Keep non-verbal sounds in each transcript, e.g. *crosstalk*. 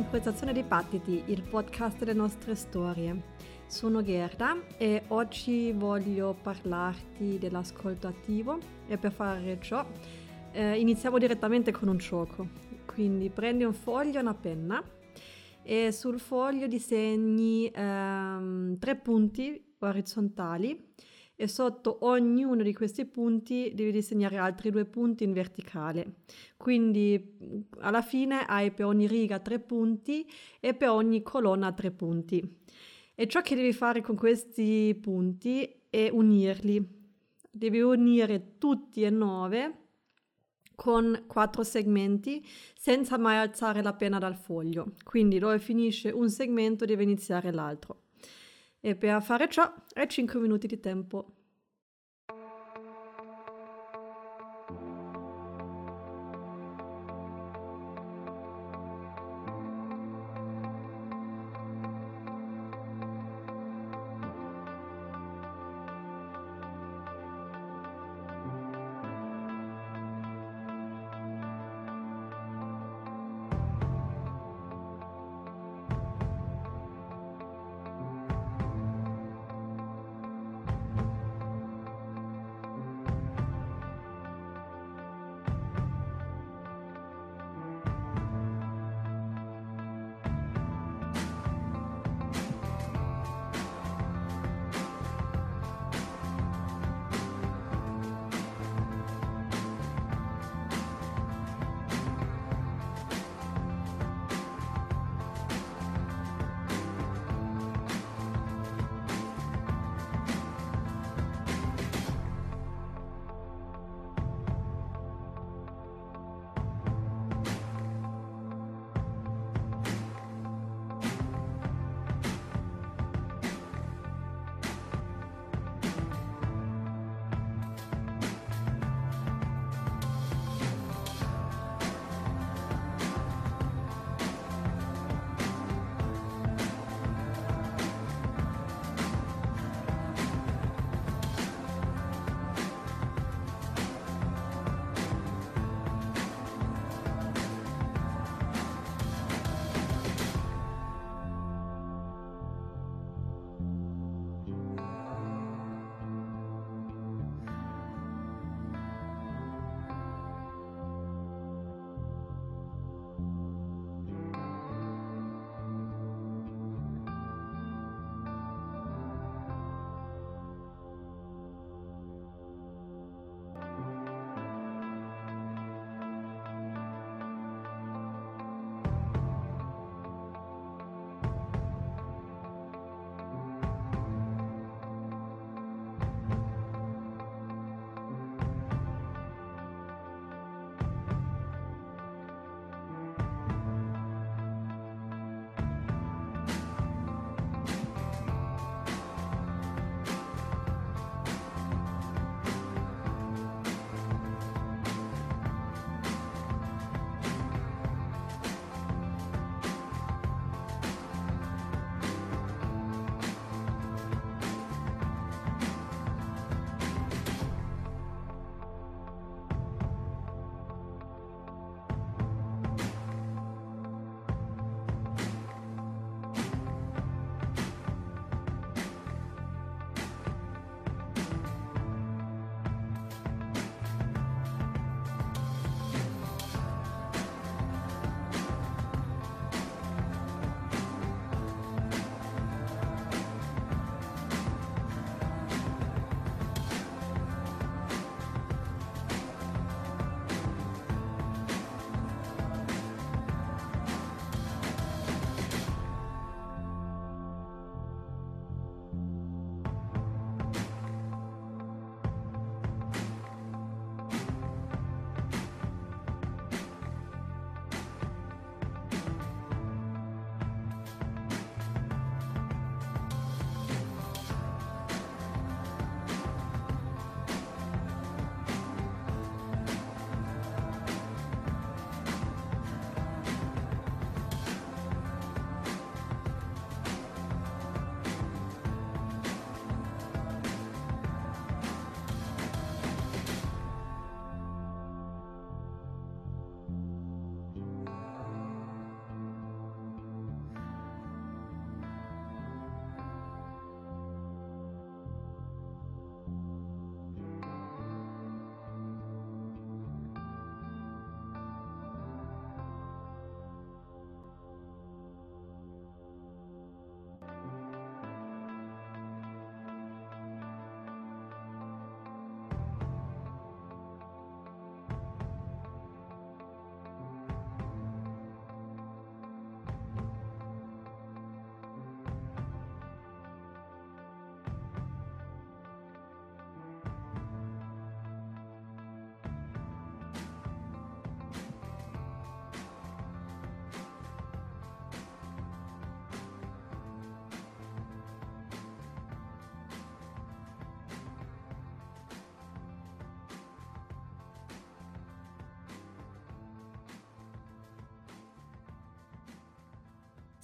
Sincronizzazione dei Battiti, il podcast delle nostre storie. Sono Gerda e oggi voglio parlarti dell'ascolto attivo e per fare ciò eh, iniziamo direttamente con un gioco. Quindi prendi un foglio e una penna e sul foglio disegni ehm, tre punti orizzontali e sotto ognuno di questi punti devi disegnare altri due punti in verticale. Quindi alla fine hai per ogni riga tre punti e per ogni colonna tre punti. E ciò che devi fare con questi punti è unirli. Devi unire tutti e nove con quattro segmenti senza mai alzare la penna dal foglio. Quindi dove finisce un segmento deve iniziare l'altro. E per fare ciò hai 5 minuti di tempo.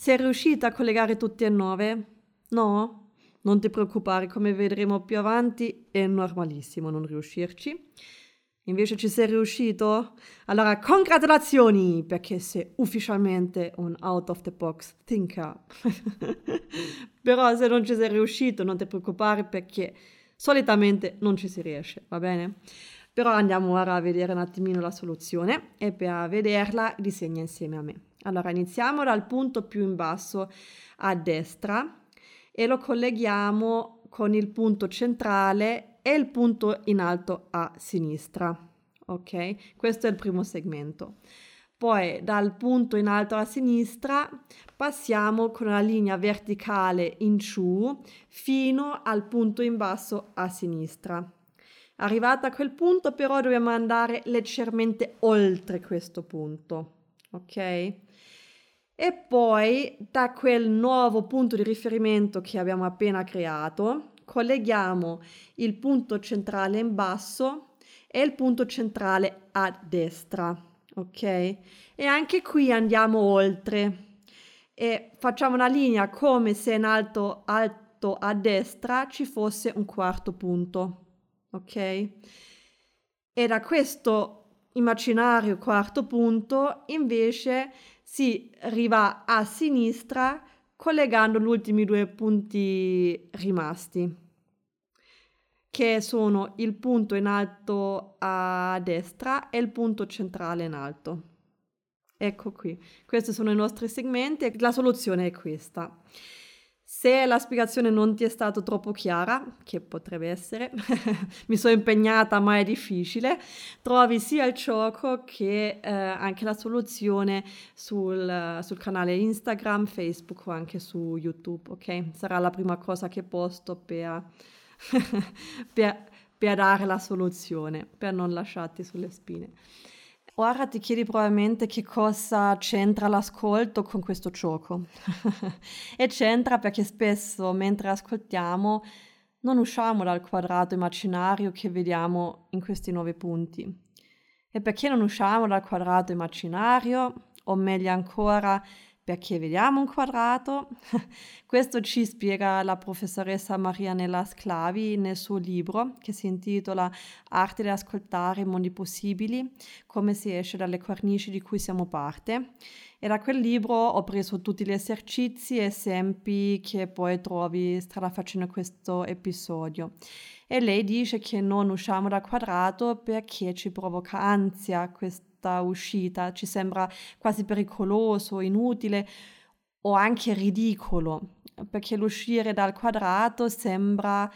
Sei riuscita a collegare tutti e nove? No? Non ti preoccupare, come vedremo più avanti è normalissimo non riuscirci. Invece ci sei riuscito? Allora, congratulazioni perché sei ufficialmente un out of the box thinker. *laughs* Però se non ci sei riuscito, non ti preoccupare perché solitamente non ci si riesce, va bene? Però andiamo ora a vedere un attimino la soluzione e per vederla disegna insieme a me. Allora, iniziamo dal punto più in basso a destra e lo colleghiamo con il punto centrale e il punto in alto a sinistra. Ok? Questo è il primo segmento. Poi dal punto in alto a sinistra passiamo con la linea verticale in giù fino al punto in basso a sinistra. Arrivata a quel punto però dobbiamo andare leggermente oltre questo punto. Ok? E poi da quel nuovo punto di riferimento che abbiamo appena creato colleghiamo il punto centrale in basso e il punto centrale a destra, ok? E anche qui andiamo oltre e facciamo una linea come se in alto, alto a destra ci fosse un quarto punto, ok? E da questo immaginario quarto punto invece si arriva a sinistra collegando gli ultimi due punti rimasti, che sono il punto in alto a destra e il punto centrale in alto. Ecco qui, questi sono i nostri segmenti e la soluzione è questa. Se la spiegazione non ti è stata troppo chiara, che potrebbe essere, *laughs* mi sono impegnata ma è difficile, trovi sia il gioco che eh, anche la soluzione sul, sul, canale Instagram, Facebook o anche su YouTube, ok? Sarà la prima cosa che posto per, *laughs* per, per dare la soluzione, per non lasciarti sulle spine. Ora ti chiedi probabilmente che cosa c'entra l'ascolto con questo gioco. *laughs* e c'entra perché spesso mentre ascoltiamo non usciamo dal quadrato immaginario che vediamo in questi nove punti. E perché non usciamo dal quadrato immaginario? O meglio ancora, perché vediamo un quadrato? *laughs* Questo ci spiega la professoressa Marianella Sclavi nel suo libro che si intitola Arte di ascoltare i mondi possibili, come si esce dalle cornici di cui siamo parte. E da quel libro ho preso tutti gli esercizi e esempi che poi trovi strada facendo questo episodio. E lei dice che non usciamo dal quadrato perché ci provoca ansia questo questa uscita, ci sembra quasi pericoloso, inutile o anche ridicolo, perché l'uscire dal quadrato sembra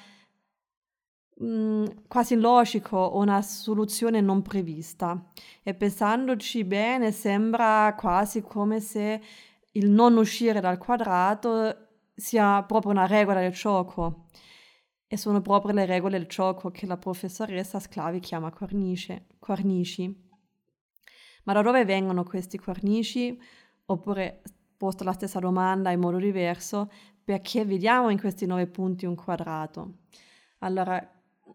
mh, mm, quasi illogico una soluzione non prevista e pensandoci bene sembra quasi come se il non uscire dal quadrato sia proprio una regola del gioco. E sono proprio le regole del gioco che la professoressa Sclavi chiama cornice, cornici. Ma da dove vengono questi cornici? Oppure, posto la stessa domanda in modo diverso, perché vediamo in questi nove punti un quadrato? Allora,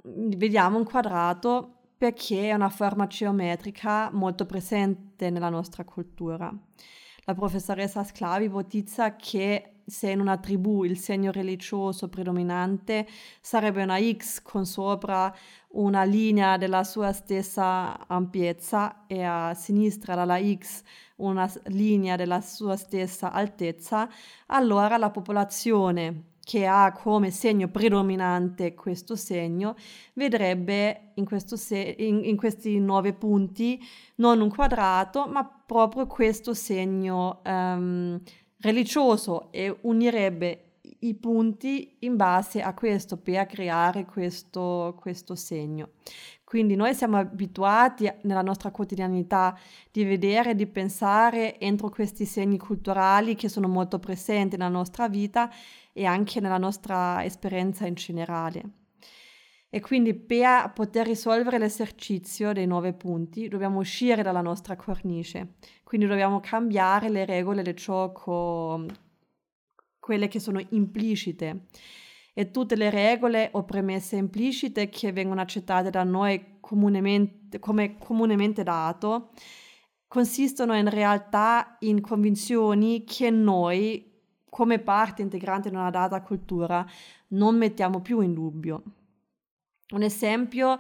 vediamo un quadrato perché è una forma geometrica molto presente nella nostra cultura. La professoressa Sclavi ipotizza che se in una tribù il segno religioso predominante sarebbe una X con sopra una linea della sua stessa ampiezza e a sinistra dalla X una linea della sua stessa altezza, allora la popolazione che ha come segno predominante questo segno vedrebbe in, se- in, in questi nove punti non un quadrato, ma proprio questo segno um, religioso e unirebbe i punti in base a questo per creare questo, questo segno. Quindi noi siamo abituati nella nostra quotidianità di vedere, di pensare entro questi segni culturali che sono molto presenti nella nostra vita e anche nella nostra esperienza in generale. E quindi per poter risolvere l'esercizio dei nove punti dobbiamo uscire dalla nostra cornice, quindi dobbiamo cambiare le regole del gioco quelle che sono implicite e tutte le regole o premesse implicite che vengono accettate da noi comunemente, come comunemente dato, consistono in realtà in convinzioni che noi, come parte integrante di una data cultura, non mettiamo più in dubbio. Un esempio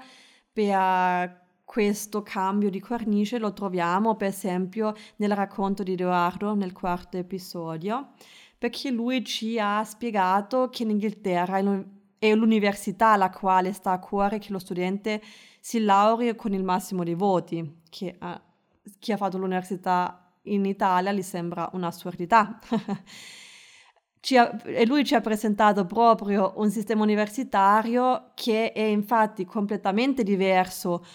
per questo cambio di cornice lo troviamo per esempio nel racconto di Edoardo nel quarto episodio, perché lui ci ha spiegato che in Inghilterra è l'università alla quale sta a cuore che lo studente si laurei con il massimo dei voti, che a chi ha fatto l'università in Italia gli sembra un'assurdità. *laughs* ha, e lui ci ha presentato proprio un sistema universitario che è infatti completamente diverso,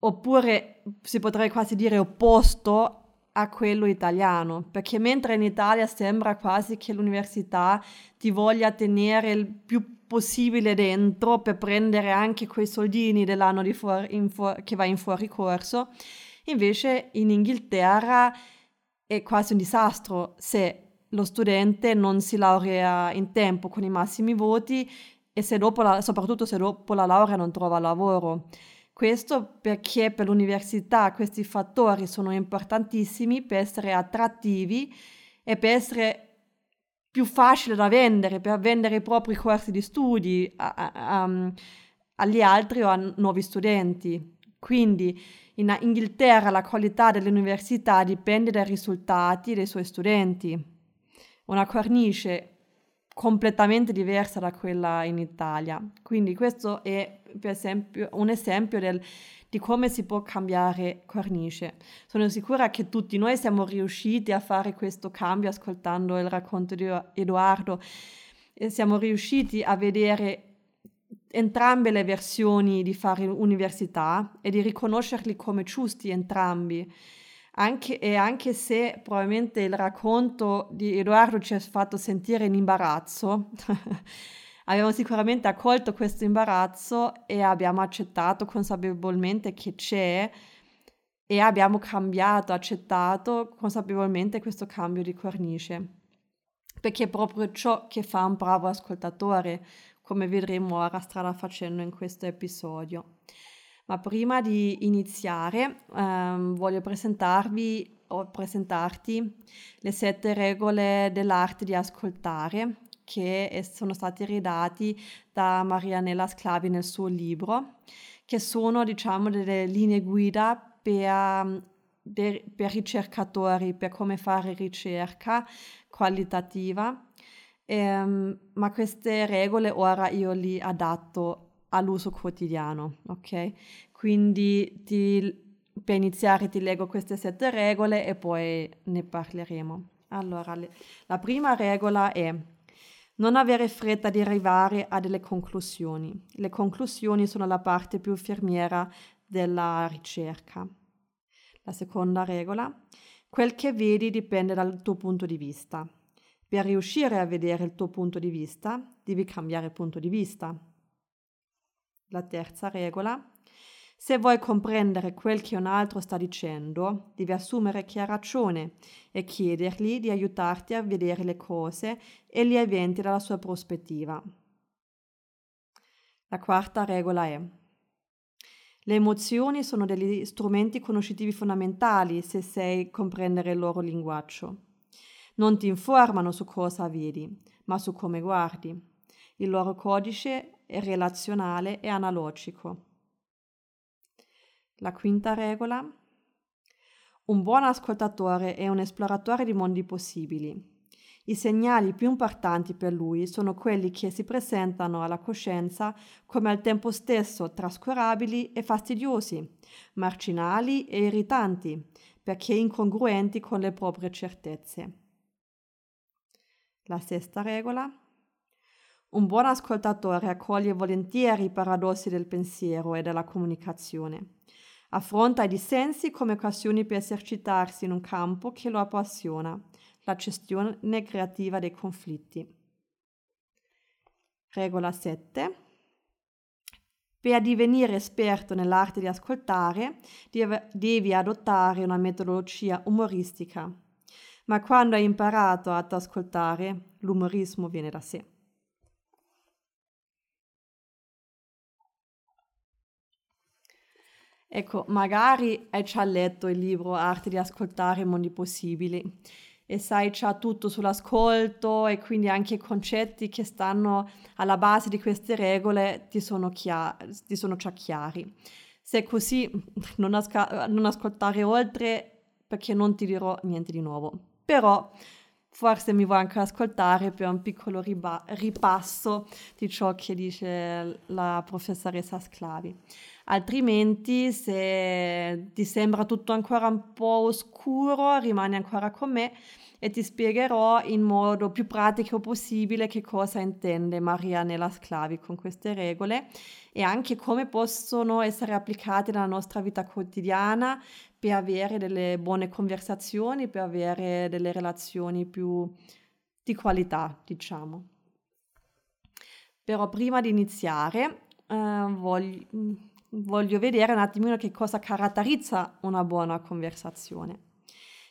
oppure si potrebbe quasi dire opposto a quello italiano, perché mentre in Italia sembra quasi che l'università ti voglia tenere il più possibile dentro per prendere anche quei soldini dell'anno fuori, fu- che va in fuori corso, invece in Inghilterra è quasi un disastro se lo studente non si laurea in tempo con i massimi voti e se la, soprattutto se dopo la laurea non trova lavoro. Questo perché per l'università questi fattori sono importantissimi per essere attrattivi e per essere più facile da vendere, per vendere i propri corsi di studi a, a, a, agli altri o a nuovi studenti. Quindi in Inghilterra la qualità dell'università dipende dai risultati dei suoi studenti. Una cornice completamente diversa da quella in Italia. Quindi questo è per esempio un esempio del, di come si può cambiare cornice. Sono sicura che tutti noi siamo riusciti a fare questo cambio ascoltando il racconto di Edoardo e siamo riusciti a vedere entrambe le versioni di fare università e di riconoscerli come giusti entrambi. Anche, e anche se probabilmente il racconto di Edoardo ci ha fatto sentire in imbarazzo, *laughs* abbiamo sicuramente accolto questo imbarazzo e abbiamo accettato consapevolmente che c'è e abbiamo cambiato, accettato consapevolmente questo cambio di cornice. Perché è proprio ciò che fa un bravo ascoltatore, come vedremo ora strada facendo in questo episodio. Ma prima di iniziare ehm, voglio presentarvi o presentarti le sette regole dell'arte di ascoltare che sono stati redatti da Marianella Sclavi nel suo libro, che sono diciamo delle linee guida per, per ricercatori, per come fare ricerca qualitativa. Um, ma queste regole ora io li adatto all'uso quotidiano, ok? Quindi ti, per iniziare ti leggo queste sette regole e poi ne parleremo. Allora, le, la prima regola è non avere fretta di arrivare a delle conclusioni. Le conclusioni sono la parte più fermiera della ricerca. La seconda regola, quel che vedi dipende dal tuo punto di vista. Per riuscire a vedere il tuo punto di vista, devi cambiare punto di vista. La terza regola. Se vuoi comprendere quel che un altro sta dicendo, devi assumere che ha ragione e chiedergli di aiutarti a vedere le cose e gli eventi dalla sua prospettiva. La quarta regola è le emozioni sono degli strumenti conoscitivi fondamentali se sai comprendere il loro linguaggio. Non ti informano su cosa vedi, ma su come guardi. Il loro codice è relazionale e analogico. La quinta regola. Un buon ascoltatore è un esploratore di mondi possibili. I segnali più importanti per lui sono quelli che si presentano alla coscienza come al tempo stesso trascurabili e fastidiosi, marginali e irritanti, perché incongruenti con le proprie certezze. La sesta regola. Un buon ascoltatore accoglie volentieri i paradossi del pensiero e della comunicazione. Affronta i dissensi come occasioni per esercitarsi in un campo che lo appassiona, la gestione creativa dei conflitti. Regola 7. Per divenire esperto nell'arte di ascoltare, devi adottare una metodologia umoristica. Ma quando hai imparato ad ascoltare, l'umorismo viene da sé. Ecco, magari hai già letto il libro Arte di ascoltare i mondi possibili e sai già tutto sull'ascolto e quindi anche i concetti che stanno alla base di queste regole ti sono, chiari, ti sono già chiari. Se è così, *laughs* non, asca- non ascoltare oltre perché non ti dirò niente di nuovo. Però forse mi vuoi anche ascoltare per un piccolo riba- ripasso di ciò che dice la professoressa Sclavi. Altrimenti, se ti sembra tutto ancora un po' oscuro, rimani ancora con me e ti spiegherò in modo più pratico possibile che cosa intende Maria Nella Sclavi con queste regole e anche come possono essere applicate nella nostra vita quotidiana per avere delle buone conversazioni, per avere delle relazioni più di qualità, diciamo. Però prima di iniziare eh, voglio voglio vedere un attimino che cosa caratterizza una buona conversazione.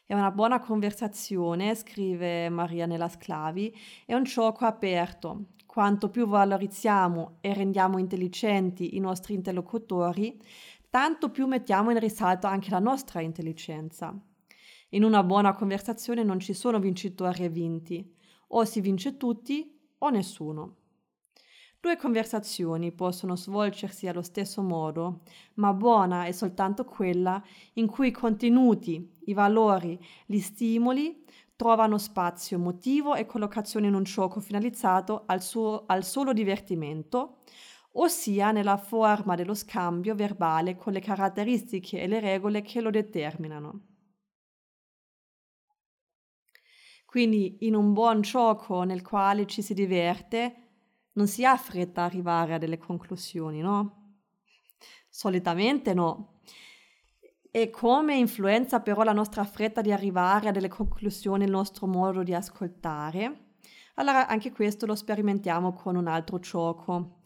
E una buona conversazione, scrive Maria Nella Sclavi, è un gioco aperto. Quanto più valorizziamo e rendiamo intelligenti i nostri interlocutori, tanto più mettiamo in risalto anche la nostra intelligenza. In una buona conversazione non ci sono vincitori e vinti, o si vince tutti o nessuno. Due conversazioni possono svolgersi allo stesso modo, ma buona è soltanto quella in cui i contenuti, i valori, gli stimoli trovano spazio, motivo e collocazione in un gioco finalizzato al, suo, al solo divertimento, ossia nella forma dello scambio verbale con le caratteristiche e le regole che lo determinano. Quindi in un buon gioco nel quale ci si diverte, non si ha fretta a arrivare a delle conclusioni, no? Solitamente no. E come influenza però la nostra fretta di arrivare a delle conclusioni il nostro modo di ascoltare? Allora anche questo lo sperimentiamo con un altro gioco.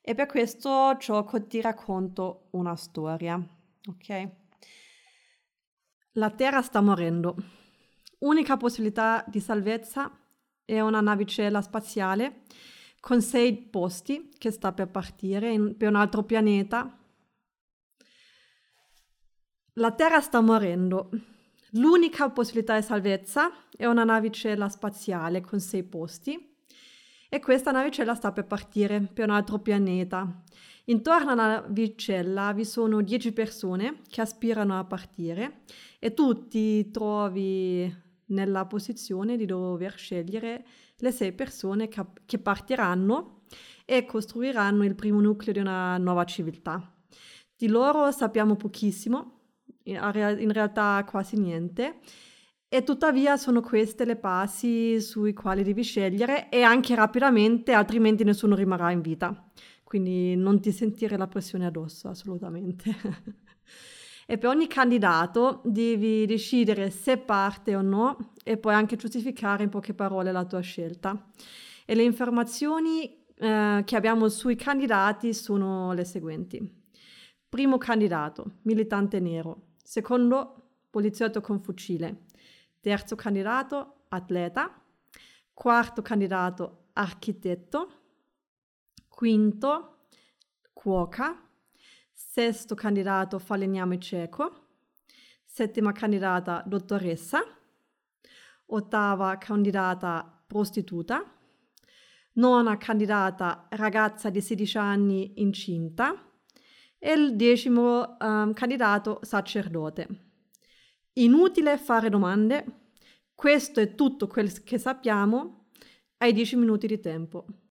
E per questo gioco ti racconto una storia, ok? La Terra sta morendo. Unica possibilità di salvezza è una navicella spaziale con sei posti che sta per partire in, per un altro pianeta. La Terra sta morendo. L'unica possibilità di salvezza è una navicella spaziale con sei posti e questa navicella sta per partire per un altro pianeta. Intorno alla navicella vi sono dieci persone che aspirano a partire e tu ti trovi nella posizione di dover scegliere le sei persone cap- che partiranno e costruiranno il primo nucleo di una nuova civiltà. Di loro sappiamo pochissimo, in realtà quasi niente, e tuttavia sono queste le passi sui quali devi scegliere e anche rapidamente, altrimenti nessuno rimarrà in vita. Quindi non ti sentire la pressione addosso, assolutamente. *laughs* e per ogni candidato devi decidere se parte o no e puoi anche giustificare in poche parole la tua scelta. E le informazioni eh, che abbiamo sui candidati sono le seguenti. Primo candidato, militante nero. Secondo, poliziotto con fucile. Terzo candidato, atleta. Quarto candidato, architetto. Quinto, cuoca. Sesto candidato falegname cieco. Settima candidata dottoressa. Ottava candidata prostituta. Nona candidata ragazza di 16 anni incinta. E il decimo um, candidato sacerdote. Inutile fare domande. Questo è tutto quel che sappiamo. Hai 10 minuti di tempo.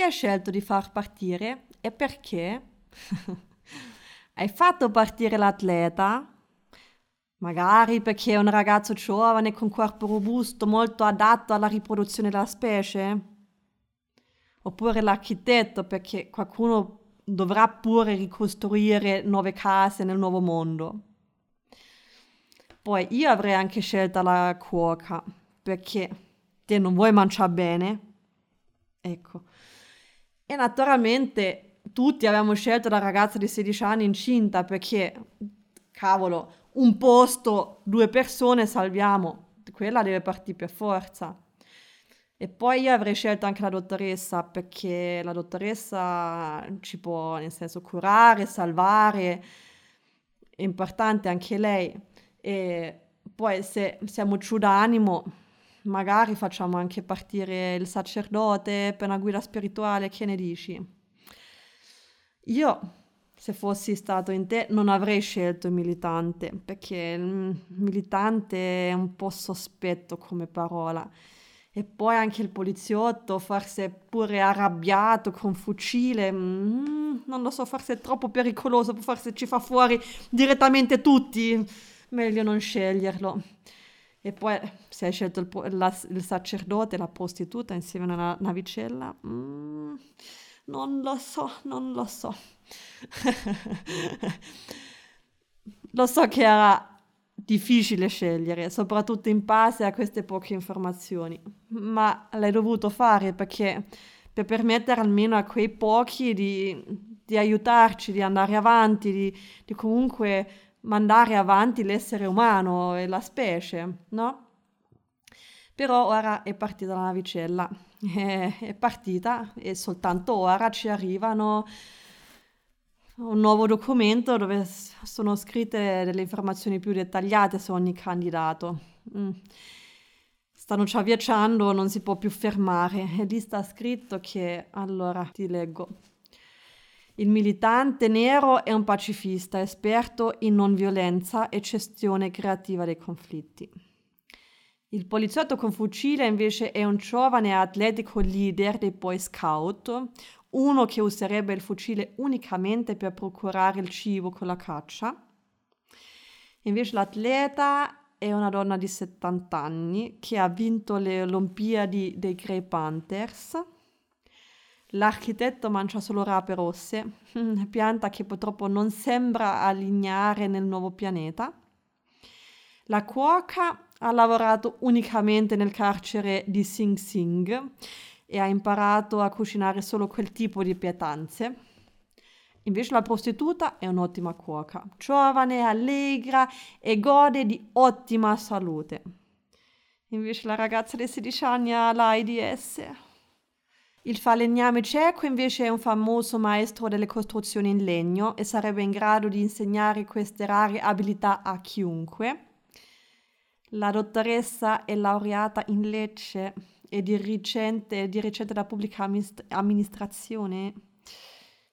Chi ha scelto di far partire e perché? *laughs* Hai fatto partire l'atleta? Magari perché è un ragazzo giovane con corpo robusto, molto adatto alla riproduzione della specie? Oppure l'architetto perché qualcuno dovrà pure ricostruire nuove case nel nuovo mondo? Poi io avrei anche scelto la cuoca perché te non vuoi mangiare bene? Ecco. E naturalmente tutti abbiamo scelto la ragazza di 16 anni incinta perché, cavolo, un posto, due persone salviamo, quella deve partire per forza. E poi io avrei scelto anche la dottoressa perché la dottoressa ci può, nel senso, curare, salvare, è importante anche lei. E poi se siamo giù d'animo, magari facciamo anche partire il sacerdote per una guida spirituale, che ne dici? Io se fossi stato in te non avrei scelto il militante, perché il militante è un po' sospetto come parola. E poi anche il poliziotto, forse pure arrabbiato con fucile, mm, non lo so, forse è troppo pericoloso, forse ci fa fuori direttamente tutti. Meglio non sceglierlo. E poi se hai scelto il, la, il sacerdote la prostituta insieme a una navicella, mm, non lo so, non lo so. *laughs* Lo so che era difficile scegliere, soprattutto in base a queste poche informazioni, ma l'hai dovuto fare perché per permettere almeno a quei pochi di, di aiutarci, di andare avanti, di, di, comunque mandare avanti l'essere umano e la specie, no? Però ora è partita la navicella, *laughs* è, partita e soltanto ora ci arrivano un nuovo documento dove sono scritte delle informazioni più dettagliate su ogni candidato. Mm. Stanno ciaviacciando, non si può più fermare. E lì sta scritto che, allora, ti leggo. Il militante nero è un pacifista, esperto in non violenza e gestione creativa dei conflitti. Il poliziotto con fucile invece è un giovane atletico leader dei Boy Scout, uno che userebbe il fucile unicamente per procurare il cibo con la caccia. Invece l'atleta è una donna di 70 anni che ha vinto le Olimpiadi dei Grey Panthers. L'architetto mangia solo rape rosse, *laughs* pianta che purtroppo non sembra allineare nel nuovo pianeta. La cuoca ha lavorato unicamente nel carcere di Sing Sing e ha imparato a cucinare solo quel tipo di pietanze. Invece la prostituta è un'ottima cuoca, giovane, allegra e gode di ottima salute. Invece la ragazza dei 16 anni ha l'AIDS. Il falegname cieco invece è un famoso maestro delle costruzioni in legno e sarebbe in grado di insegnare queste rare abilità a chiunque. La dottoressa è laureata in Lecce e dirigente, dirigente della pubblica amministrazione,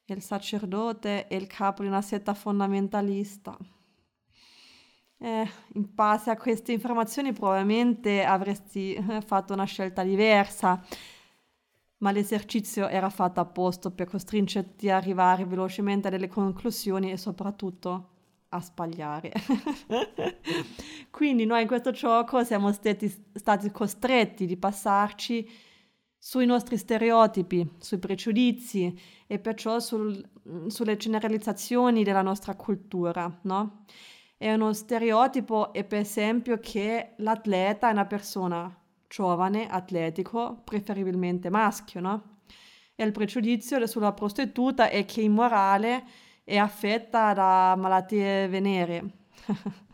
il sacerdote e il capo di una setta fondamentalista. Eh, in base a queste informazioni probabilmente avresti eh, fatto una scelta diversa, ma l'esercizio era fatto apposta per costringerti ad arrivare velocemente a delle conclusioni e soprattutto a sbagliare. *laughs* Quindi noi in questo gioco siamo stati, stati costretti di passarci sui nostri stereotipi, sui pregiudizi e perciò sul, sulle generalizzazioni della nostra cultura, no? E uno stereotipo è per esempio che l'atleta è una persona giovane, atletico, preferibilmente maschio, no? E il pregiudizio sulla prostituta è che immorale è affetta da malattie venere. *laughs*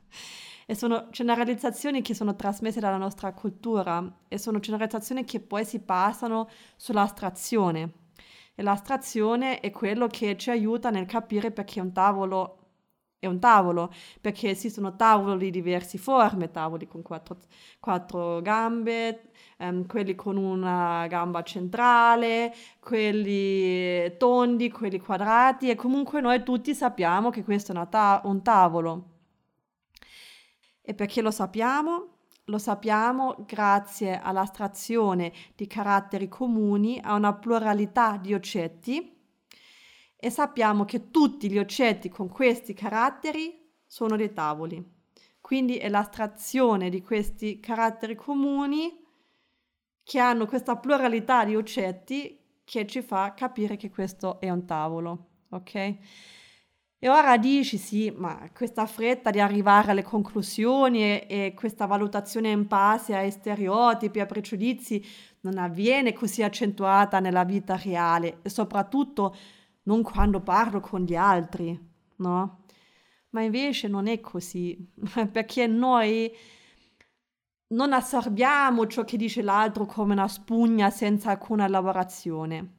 e sono generalizzazioni che sono trasmesse dalla nostra cultura e sono generalizzazioni che poi si passano sull'astrazione. E l'astrazione è quello che ci aiuta nel capire perché un tavolo è un tavolo, perché esistono tavoli di diverse forme, tavoli con quattro, quattro gambe, um, quelli con una gamba centrale, quelli tondi, quelli quadrati e comunque noi tutti sappiamo che questo è ta- un tavolo. E perché lo sappiamo? lo sappiamo grazie all'astrazione di caratteri comuni a una pluralità di oggetti e sappiamo che tutti gli oggetti con questi caratteri sono dei tavoli. Quindi è l'astrazione di questi caratteri comuni che hanno questa pluralità di oggetti che ci fa capire che questo è un tavolo, ok? E ora dici sì, ma questa fretta di arrivare alle conclusioni e, e questa valutazione in base ai stereotipi, ai pregiudizi, non avviene così accentuata nella vita reale e soprattutto non quando parlo con gli altri, no? Ma invece non è così, *laughs* perché noi non assorbiamo ciò che dice l'altro come una spugna senza alcuna lavorazione,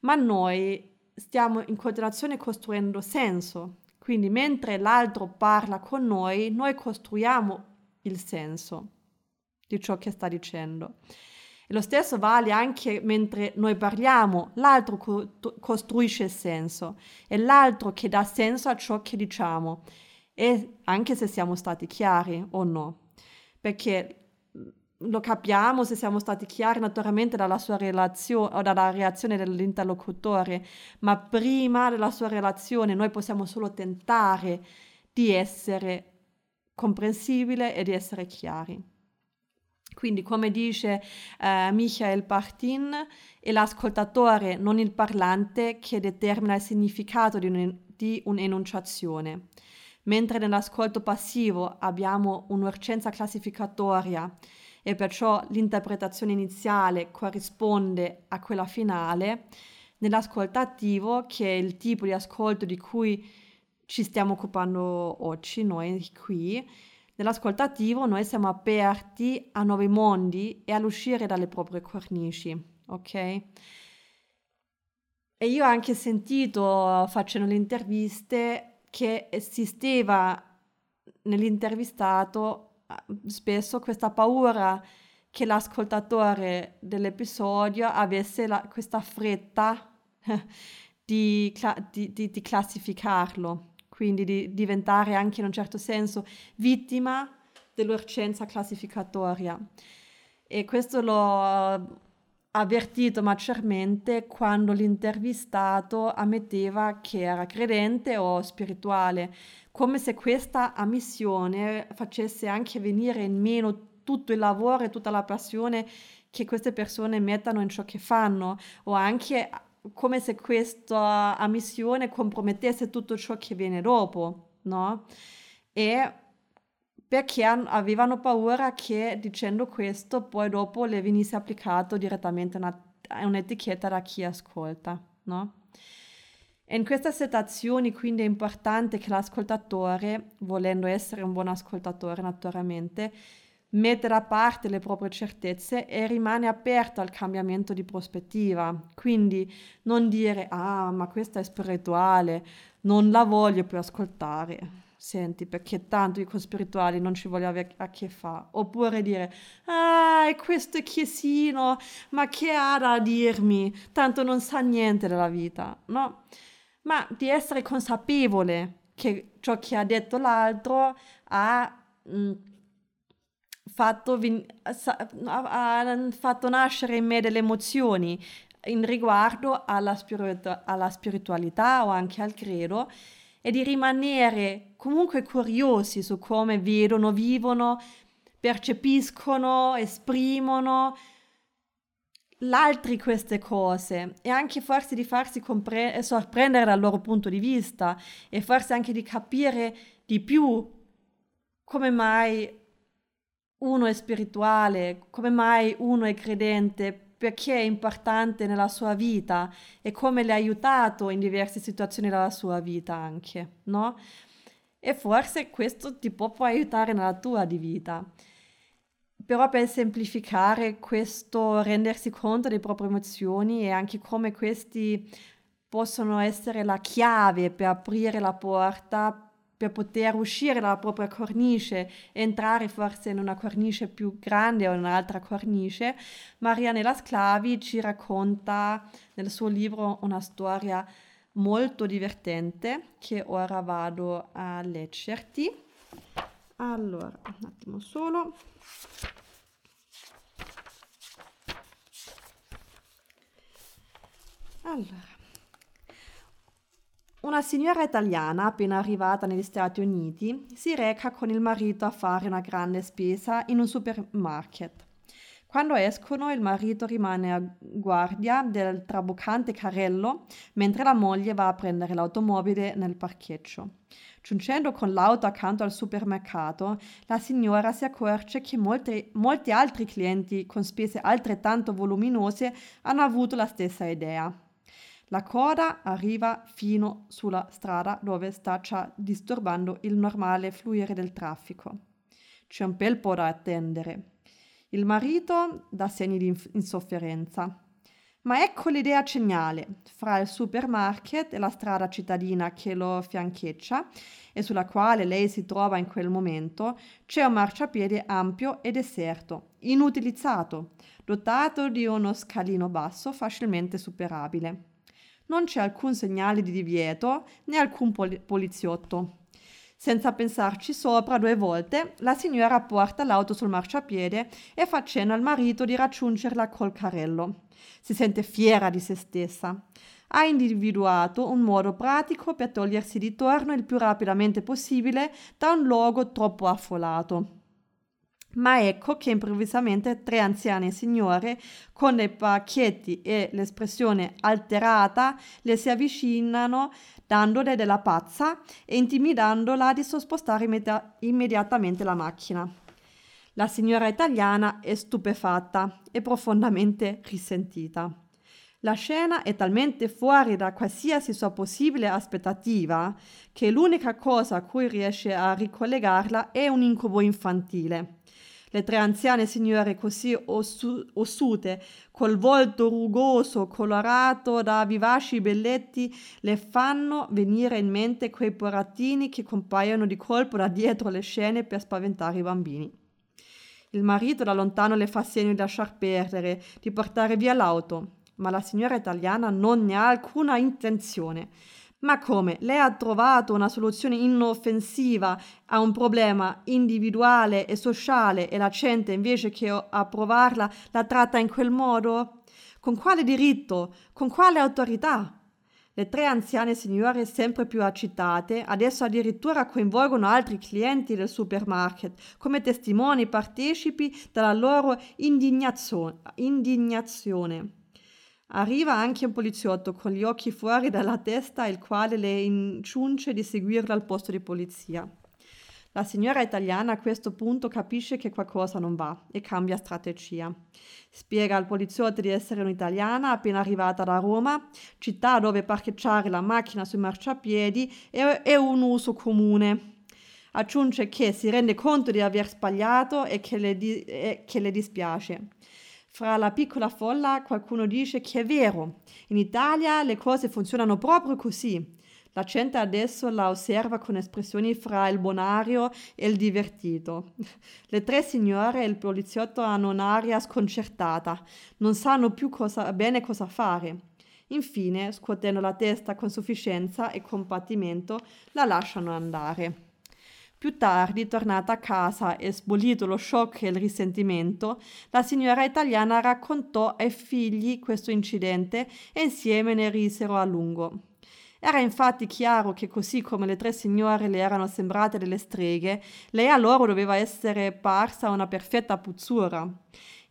ma noi stiamo in continuazione costruendo senso. Quindi mentre l'altro parla con noi, noi costruiamo il senso di ciò che sta dicendo. Lo stesso vale anche mentre noi parliamo, l'altro co- costruisce senso, è l'altro che dà senso a ciò che diciamo, e anche se siamo stati chiari o no. Perché lo capiamo se siamo stati chiari naturalmente dalla sua relazione o dalla reazione dell'interlocutore, ma prima della sua relazione noi possiamo solo tentare di essere comprensibile e di essere chiari. Quindi, come dice eh, Michael Partin, è l'ascoltatore, non il parlante, che determina il significato di, un, di un'enunciazione. Mentre nell'ascolto passivo abbiamo un'urgenza classificatoria e perciò l'interpretazione iniziale corrisponde a quella finale, nell'ascoltativo, che è il tipo di ascolto di cui ci stiamo occupando oggi, noi qui, nell'ascoltativo noi siamo aperti a nuovi mondi e all'uscire dalle proprie cornici, ok? E io ho anche sentito facendo le interviste che esisteva nell'intervistato spesso questa paura che l'ascoltatore dell'episodio avesse la, questa fretta *laughs* di, di, di, di, classificarlo, quindi di diventare anche in un certo senso vittima dell'urgenza classificatoria. E questo l'ho avvertito maggiormente quando l'intervistato ammetteva che era credente o spirituale, come se questa ammissione facesse anche venire in meno tutto il lavoro e tutta la passione che queste persone mettono in ciò che fanno, o anche come se questa ammissione compromettesse tutto ciò che viene dopo, no? E perché avevano paura che dicendo questo poi dopo le venisse applicato direttamente una, un'etichetta da chi ascolta, no? In queste situazioni quindi è importante che l'ascoltatore, volendo essere un buon ascoltatore naturalmente, mette da parte le proprie certezze e rimane aperto al cambiamento di prospettiva. Quindi non dire, ah, ma questa è spirituale, non la voglio più ascoltare. Senti, perché tanto io con spirituali non ci voglio avere a che fare. Oppure dire, ah, e questo è chiesino, ma che ha da dirmi? Tanto non sa niente della vita, no? Ma di essere consapevole che ciò che ha detto l'altro ha... Mh, fatto, ha fatto nascere in me delle emozioni in riguardo alla, spiritu- alla spiritualità o anche al credo e di rimanere comunque curiosi su come vedono, vivono, percepiscono, esprimono l'altri queste cose e anche forse di farsi compre- sorprendere dal loro punto di vista e forse anche di capire di più come mai uno è spirituale, come mai uno è credente, perché è importante nella sua vita e come le ha aiutato in diverse situazioni della sua vita anche, no? E forse questo ti può poi aiutare nella tua di vita. Però per semplificare questo rendersi conto delle proprie emozioni e anche come questi possono essere la chiave per aprire la porta per poter uscire dalla propria cornice, entrare forse in una cornice più grande o in un'altra cornice, Marianella Sclavi ci racconta nel suo libro una storia molto divertente che ora vado a leggerti. Allora, un attimo solo. Allora, una signora italiana appena arrivata negli Stati Uniti si reca con il marito a fare una grande spesa in un supermarket. Quando escono il marito rimane a guardia del traboccante carrello mentre la moglie va a prendere l'automobile nel parcheggio. Giungendo con l'auto accanto al supermercato, la signora si accorge che molti, molti altri clienti con spese altrettanto voluminose hanno avuto la stessa idea. La coda arriva fino sulla strada dove sta già disturbando il normale fluire del traffico. C'è un bel po' da attendere. Il marito dà segni di insofferenza. Ma ecco l'idea geniale. Fra il supermarket e la strada cittadina che lo fiancheggia e sulla quale lei si trova in quel momento, c'è un marciapiede ampio e deserto, inutilizzato, dotato di uno scalino basso facilmente superabile. Non c'è alcun segnale di divieto né alcun pol- poliziotto. Senza pensarci sopra due volte, la signora porta l'auto sul marciapiede e fa cenno al marito di raggiungerla col carrello. Si sente fiera di se stessa. Ha individuato un modo pratico per togliersi di torno il più rapidamente possibile da un luogo troppo affolato. Ma ecco che improvvisamente tre anziane signore con dei pacchetti e l'espressione alterata le si avvicinano dandole della pazza e intimidandola di sospostare immedi- immediatamente la macchina. La signora italiana è stupefatta e profondamente risentita. La scena è talmente fuori da qualsiasi sua possibile aspettativa che l'unica cosa a cui riesce a ricollegarla è un incubo infantile. Le tre anziane signore così ossu- ossute, col volto rugoso, colorato da vivaci belletti, le fanno venire in mente quei porattini che compaiono di colpo da dietro le scene per spaventare i bambini. Il marito da lontano le fa segno di lasciar perdere, di portare via l'auto, ma la signora italiana non ne ha alcuna intenzione. Ma come? Lei ha trovato una soluzione inoffensiva a un problema individuale e sociale e la gente invece che approvarla la tratta in quel modo? Con quale diritto? Con quale autorità? Le tre anziane signore sempre più agitate adesso addirittura coinvolgono altri clienti del supermarket come testimoni partecipi della loro indignazione. Arriva anche un poliziotto con gli occhi fuori dalla testa, il quale le inciunce di seguirlo al posto di polizia. La signora italiana a questo punto capisce che qualcosa non va e cambia strategia. Spiega al poliziotto di essere un'italiana appena arrivata da Roma, città dove parcheggiare la macchina sui marciapiedi è, è un uso comune. Aggiunge che si rende conto di aver sbagliato e che le, di, e che le dispiace. Fra la piccola folla qualcuno dice che è vero, in Italia le cose funzionano proprio così. La gente adesso la osserva con espressioni fra il bonario e il divertito. Le tre signore e il poliziotto hanno un'aria sconcertata, non sanno più cosa, bene cosa fare. Infine, scuotendo la testa con sufficienza e compatimento, la lasciano andare. Più tardi, tornata a casa e sbolito lo shock e il risentimento, la signora italiana raccontò ai figli questo incidente e insieme ne risero a lungo. Era infatti chiaro che così come le tre signore le erano sembrate delle streghe, lei a loro doveva essere parsa una perfetta puzzura.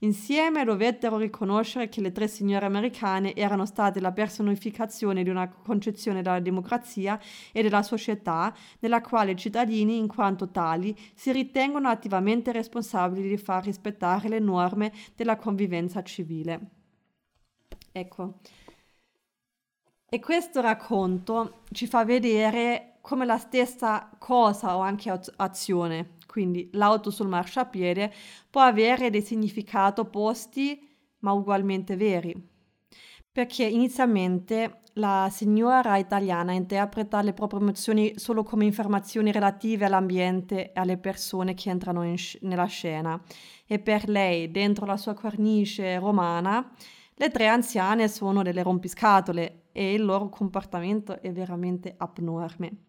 Insieme dovettero riconoscere che le tre signore americane erano state la personificazione di una concezione della democrazia e della società nella quale i cittadini, in quanto tali, si ritengono attivamente responsabili di far rispettare le norme della convivenza civile. Ecco. E questo racconto ci fa vedere come la stessa cosa o anche azione quindi l'auto sul marciapiede, può avere dei significati opposti ma ugualmente veri. Perché inizialmente la signora italiana interpreta le proprie emozioni solo come informazioni relative all'ambiente e alle persone che entrano sc- nella scena e per lei, dentro la sua cornice romana, le tre anziane sono delle rompiscatole e il loro comportamento è veramente abnorme.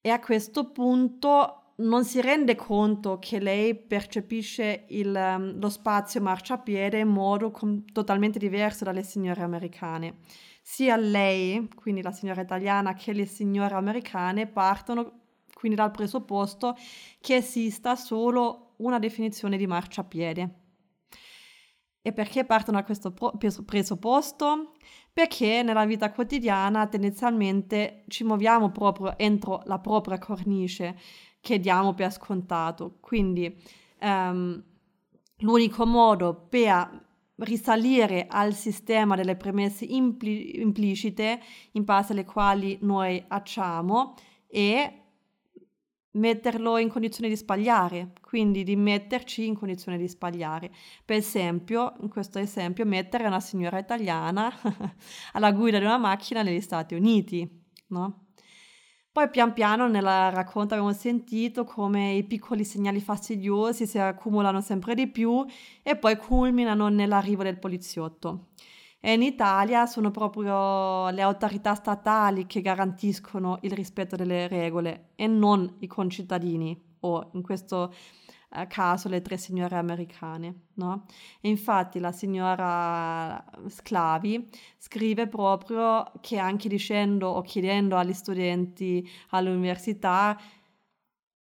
E a questo punto non si rende conto che lei percepisce il, um, lo spazio marciapiede in modo com- totalmente diverso dalle signore americane. Sia lei, quindi la signora italiana, che le signore americane partono quindi dal presupposto che esista solo una definizione di marciapiede. E perché partono da questo presupposto? Perché nella vita quotidiana tendenzialmente ci muoviamo proprio entro la propria cornice che diamo per scontato. Quindi um, l'unico modo per risalire al sistema delle premesse impli- implicite in base alle quali noi acciamo è metterlo in condizione di sbagliare, quindi di metterci in condizione di sbagliare. Per esempio, in questo esempio, mettere una signora italiana *laughs* alla guida di una macchina negli Stati Uniti, no? Poi pian piano nella racconta abbiamo sentito come i piccoli segnali fastidiosi si accumulano sempre di più e poi culminano nell'arrivo del poliziotto. E in Italia sono proprio le autorità statali che garantiscono il rispetto delle regole e non i concittadini o in questo eh, caso le tre signore americane. No? E infatti la signora Sclavi scrive proprio che anche dicendo o chiedendo agli studenti all'università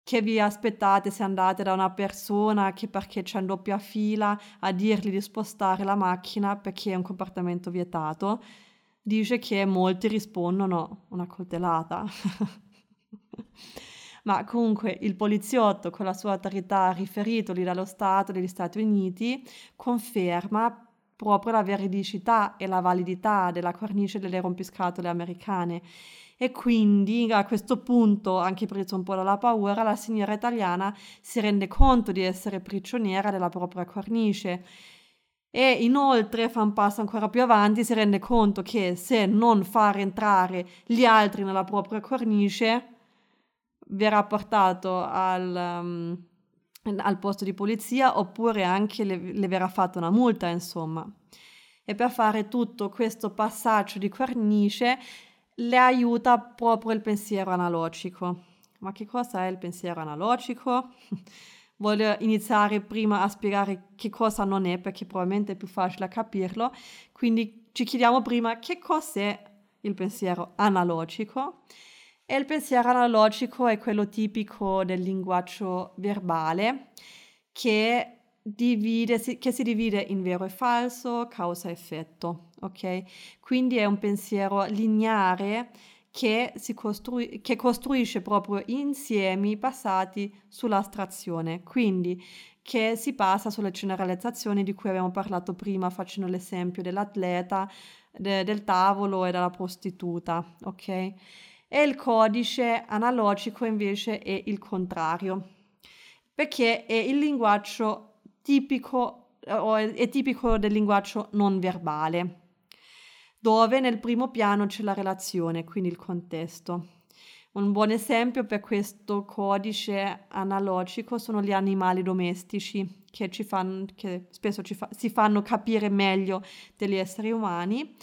che vi aspettate se andate da una persona che perché c'è in doppia fila a dirgli di spostare la macchina perché è un comportamento vietato, dice che molti rispondono una coltellata. *laughs* Ma comunque il poliziotto con la sua autorità riferitoli dallo Stato degli Stati Uniti conferma proprio la veridicità e la validità della cornice delle rompiscatole americane. E quindi a questo punto, anche preso un po' dalla paura, la signora italiana si rende conto di essere prigioniera della propria cornice. E inoltre fa un passo ancora più avanti, si rende conto che se non far entrare gli altri nella propria cornice verrà portato al, um, al posto di polizia oppure anche le, le verrà fatta una multa, insomma. E per fare tutto questo passaggio di cornice le aiuta proprio il pensiero analogico. Ma che cosa è il pensiero analogico? *laughs* Voglio iniziare prima a spiegare che cosa non è, perché probabilmente è più facile capirlo. Quindi ci chiediamo prima che cos'è il pensiero analogico. E il pensiero analogico è quello tipico del linguaggio verbale che divide, che si divide in vero e falso, causa-effetto, ok? Quindi è un pensiero lineare che, si costrui- che costruisce proprio insiemi basati sull'astrazione, quindi che si passa sulle generalizzazioni di cui abbiamo parlato prima facendo l'esempio dell'atleta, de- del tavolo e della prostituta, ok? E il codice analogico invece è il contrario, perché è il linguaggio tipico, è tipico del linguaggio non verbale, dove nel primo piano c'è la relazione, quindi il contesto. Un buon esempio per questo codice analogico sono gli animali domestici che, fanno, che spesso fa, si fanno capire meglio degli esseri umani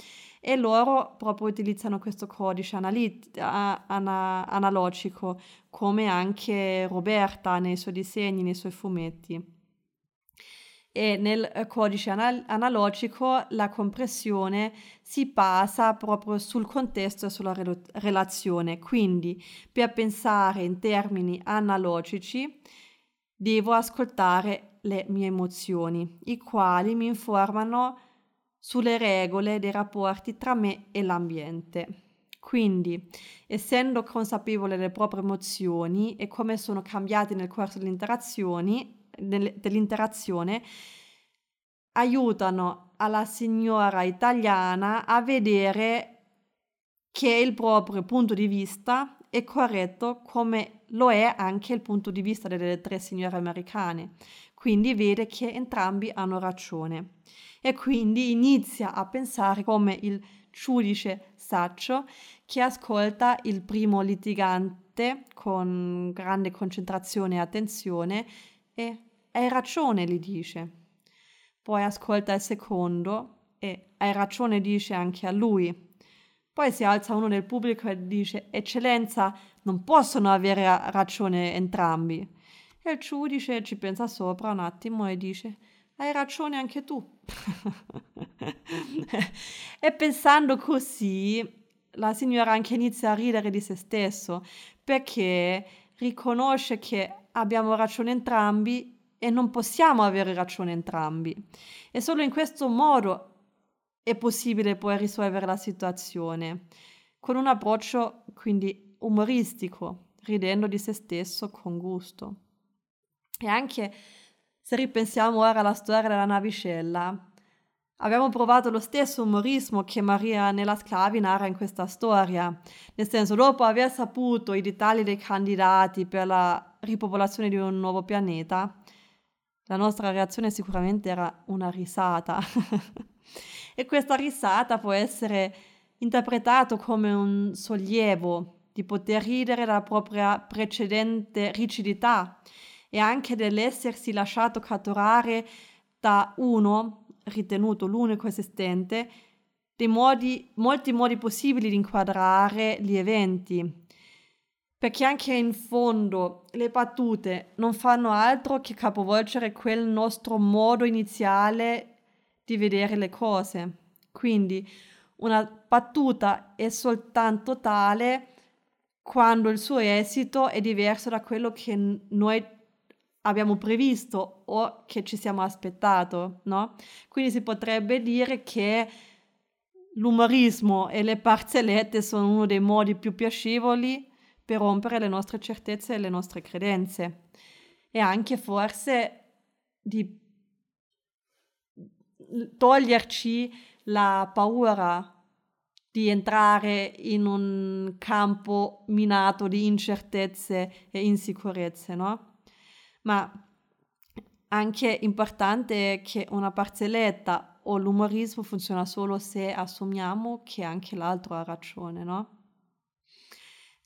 e loro proprio utilizzano questo codice analit- ana- analogico come anche Roberta nei suoi disegni, nei suoi fumetti e nel eh, codice anal- analogico la compressione si basa proprio sul contesto e sulla re- relazione. Quindi per pensare in termini analogici devo ascoltare le mie emozioni, i quali mi informano sulle regole dei rapporti tra me e l'ambiente. Quindi, essendo consapevole delle proprie emozioni e come sono cambiate nel corso dell'interazione aiutano alla signora italiana a vedere che il proprio punto di vista è corretto come lo è anche il punto di vista delle tre signore americane. Quindi vede che entrambi hanno ragione e quindi inizia a pensare come il giudice saccio che ascolta il primo litigante con grande concentrazione e attenzione e hai ragione, gli dice. Poi ascolta il secondo e hai ragione, dice anche a lui. Poi si alza uno nel pubblico e dice, Eccellenza, non possono avere ragione entrambi. E il giudice ci pensa sopra un attimo e dice, hai ragione anche tu. *laughs* e pensando così, la signora anche inizia a ridere di se stesso, perché riconosce che abbiamo ragione entrambi e non possiamo avere ragione entrambi. E solo in questo modo è possibile poi risolvere la situazione, con un approccio quindi umoristico, ridendo di se stesso con gusto. E anche se ripensiamo ora alla storia della navicella, abbiamo provato lo stesso umorismo che Maria nella Sclavi narra in questa storia, nel senso dopo aver saputo i dettagli dei candidati per la ripopolazione di un nuovo pianeta, la nostra reazione sicuramente era una risata. *laughs* e questa risata può essere interpretato come un sollievo di poter ridere della propria precedente rigidità e anche dell'essersi lasciato catturare da uno, ritenuto l'unico esistente, dei modi, molti modi possibili di inquadrare gli eventi. Perché anche in fondo le battute non fanno altro che capovolgere quel nostro modo iniziale di vedere le cose. Quindi una battuta è soltanto tale quando il suo esito è diverso da quello che noi abbiamo previsto o che ci siamo aspettato, no? Quindi si potrebbe dire che l'umorismo e le barzellette sono uno dei modi più piacevoli per rompere le nostre certezze e le nostre credenze e anche forse di toglierci la paura di entrare in un campo minato di incertezze e insicurezze, no? Ma anche importante che una barzelletta o l'umorismo funziona solo se assumiamo che anche l'altro ha ragione, no?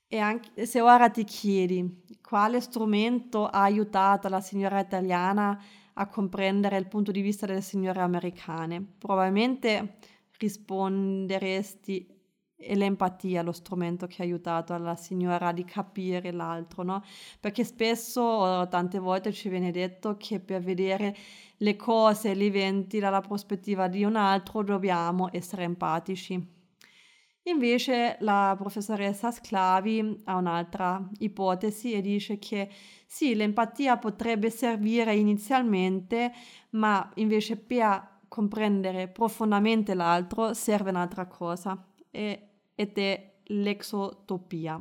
E anche se ora ti chiedi quale strumento ha aiutato la signora italiana a comprendere il punto di vista delle signore americane. Probabilmente risponderesti è l'empatia lo strumento che ha aiutato alla signora di capire l'altro, no? Perché spesso, tante volte ci viene detto che per vedere le cose, gli eventi dalla prospettiva di un altro dobbiamo essere empatici. Invece la professoressa Sclavi ha un'altra ipotesi e dice che sì, l'empatia potrebbe servire inizialmente, ma invece per comprendere profondamente l'altro serve un'altra cosa e, ed è l'exotopia.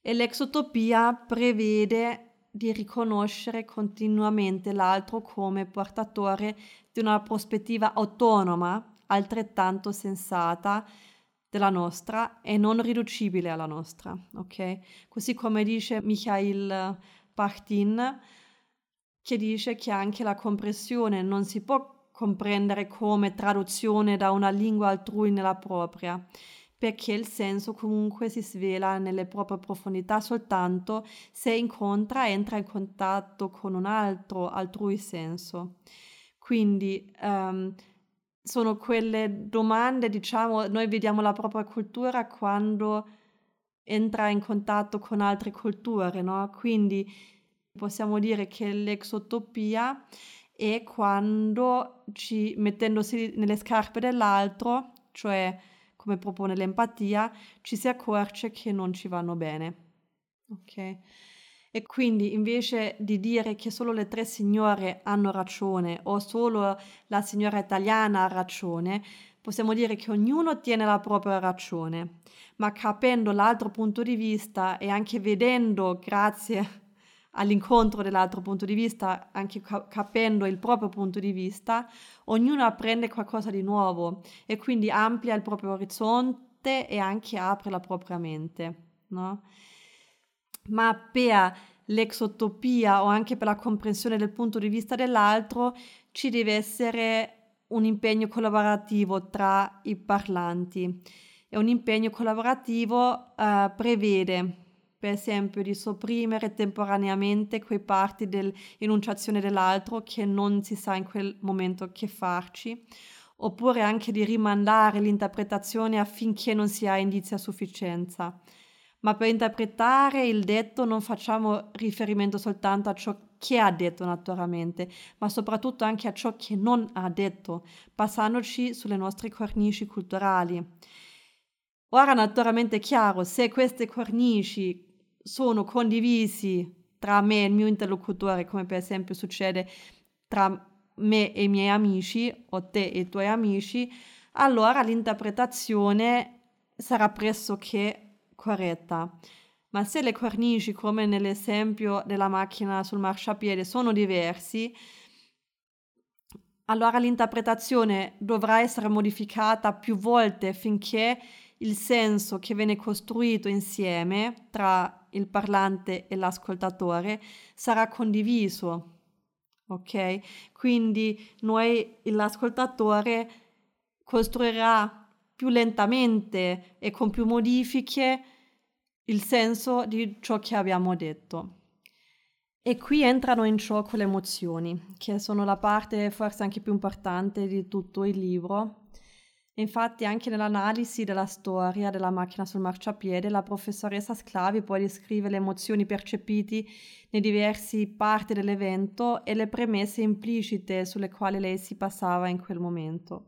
E l'exotopia prevede di riconoscere continuamente l'altro come portatore di una prospettiva autonoma altrettanto sensata della nostra e non riducibile alla nostra, ok? Così come dice Mikhail Pachtin, che dice che anche la comprensione non si può comprendere come traduzione da una lingua altrui nella propria, perché il senso comunque si svela nelle proprie profondità soltanto se incontra e entra in contatto con un altro altrui senso. Quindi um, sono quelle domande, diciamo, noi vediamo la propria cultura quando entra in contatto con altre culture, no? Quindi possiamo dire che l'exotopia è quando ci, mettendosi nelle scarpe dell'altro, cioè come propone l'empatia, ci si accorge che non ci vanno bene. Ok? E quindi invece di dire che solo le tre signore hanno ragione o solo la signora italiana ha ragione, possiamo dire che ognuno tiene la propria ragione, ma capendo l'altro punto di vista e anche vedendo, grazie all'incontro dell'altro punto di vista, anche capendo il proprio punto di vista, ognuno apprende qualcosa di nuovo e quindi amplia il proprio orizzonte e anche apre la propria mente, no? ma per l'exotopia o anche per la comprensione del punto di vista dell'altro ci deve essere un impegno collaborativo tra i parlanti e un impegno collaborativo uh, prevede per esempio di sopprimere temporaneamente quei parti dell'enunciazione dell'altro che non si sa in quel momento che farci oppure anche di rimandare l'interpretazione affinché non si ha indizi a sufficienza. Ma per interpretare il detto non facciamo riferimento soltanto a ciò che ha detto naturalmente, ma soprattutto anche a ciò che non ha detto, passandoci sulle nostre cornici culturali. Ora naturalmente è chiaro, se queste cornici sono condivisi tra me e il mio interlocutore, come per esempio succede tra me e i miei amici o te e i tuoi amici, allora l'interpretazione sarà pressoché corretta. Ma se le cornici, come nell'esempio della macchina sul marciapiede, sono diversi, allora l'interpretazione dovrà essere modificata più volte finché il senso che viene costruito insieme tra il parlante e l'ascoltatore sarà condiviso. Ok? Quindi noi, l'ascoltatore, costruirà più lentamente e con più modifiche il senso di ciò che abbiamo detto. E qui entrano in gioco le emozioni, che sono la parte forse anche più importante di tutto il libro, Infatti anche nell'analisi della storia della macchina sul marciapiede la professoressa Sclavi poi descrive le emozioni percepite nei diversi parti dell'evento e le premesse implicite sulle quali lei si passava in quel momento.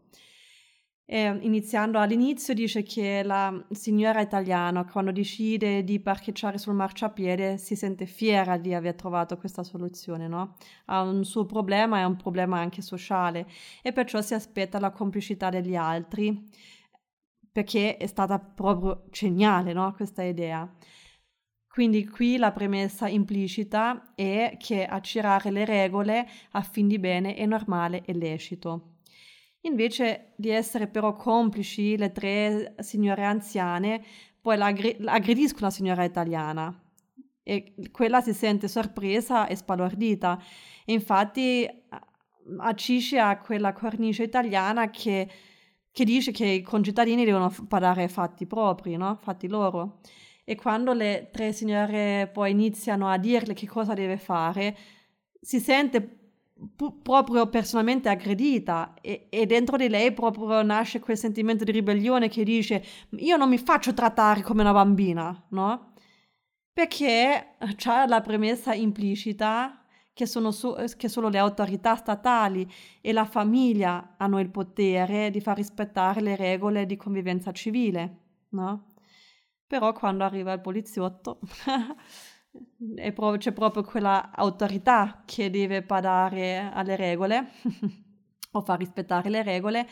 E iniziando all'inizio dice che la signora italiana quando decide di parcheggiare sul marciapiede si sente fiera di aver trovato questa soluzione, no? Ha un suo problema e un problema anche sociale e perciò si aspetta la complicità degli altri perché è stata proprio geniale, no? Questa idea. Quindi qui la premessa implicita è che aggirare le regole a fin di bene è normale e lecito. Invece di essere però complici, le tre signore anziane poi aggrediscono la signora italiana e quella si sente sorpresa e spalordita. E infatti accisce a quella cornice italiana che, che, dice che i concittadini devono pagare fatti propri, no? fatti loro. E quando le tre signore poi iniziano a dirle che cosa deve fare, si sente pu- proprio personalmente aggredita e-, e dentro di lei proprio nasce quel sentimento di ribellione che dice io non mi faccio trattare come una bambina, no? Perché c'è la premessa implicita che, su- che solo le autorità statali e la famiglia hanno il potere di far rispettare le regole di convivenza civile, no? Però quando arriva il poliziotto *laughs* pro- c'è proprio quella autorità che deve badare alle regole *laughs* o far rispettare le regole,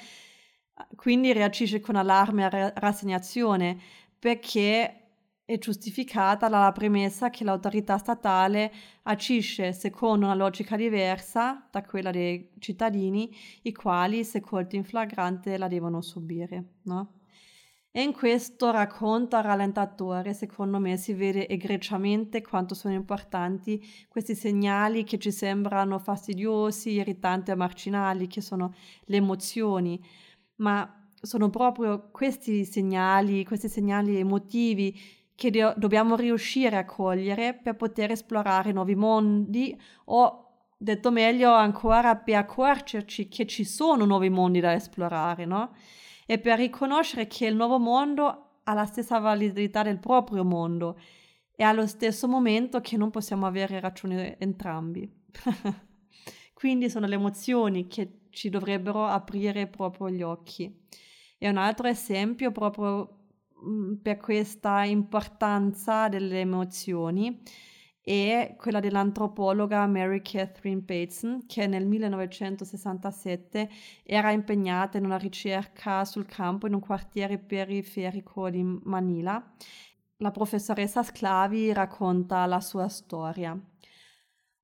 quindi reagisce con allarme e rassegnazione perché è giustificata dalla premessa che l'autorità statale agisce secondo una logica diversa da quella dei cittadini, i quali, se colti in flagrante, la devono subire. No? E in questo racconto a rallentatore, secondo me, si vede egregiamente quanto sono importanti questi segnali che ci sembrano fastidiosi, irritanti e marginali, che sono le emozioni, ma sono proprio questi segnali, questi segnali emotivi che do- dobbiamo riuscire a cogliere per poter esplorare nuovi mondi o, detto meglio ancora, per accorgerci che ci sono nuovi mondi da esplorare, no? E per riconoscere che il nuovo mondo ha la stessa validità del proprio mondo e allo stesso momento che non possiamo avere ragione entrambi. *laughs* Quindi sono le emozioni che ci dovrebbero aprire proprio gli occhi. E un altro esempio proprio mm, per questa importanza delle emozioni e quella dell'antropologa Mary Catherine Bateson, che nel 1967 era impegnata in una ricerca sul campo in un quartiere periferico di Manila. La professoressa Sclavi racconta la sua storia.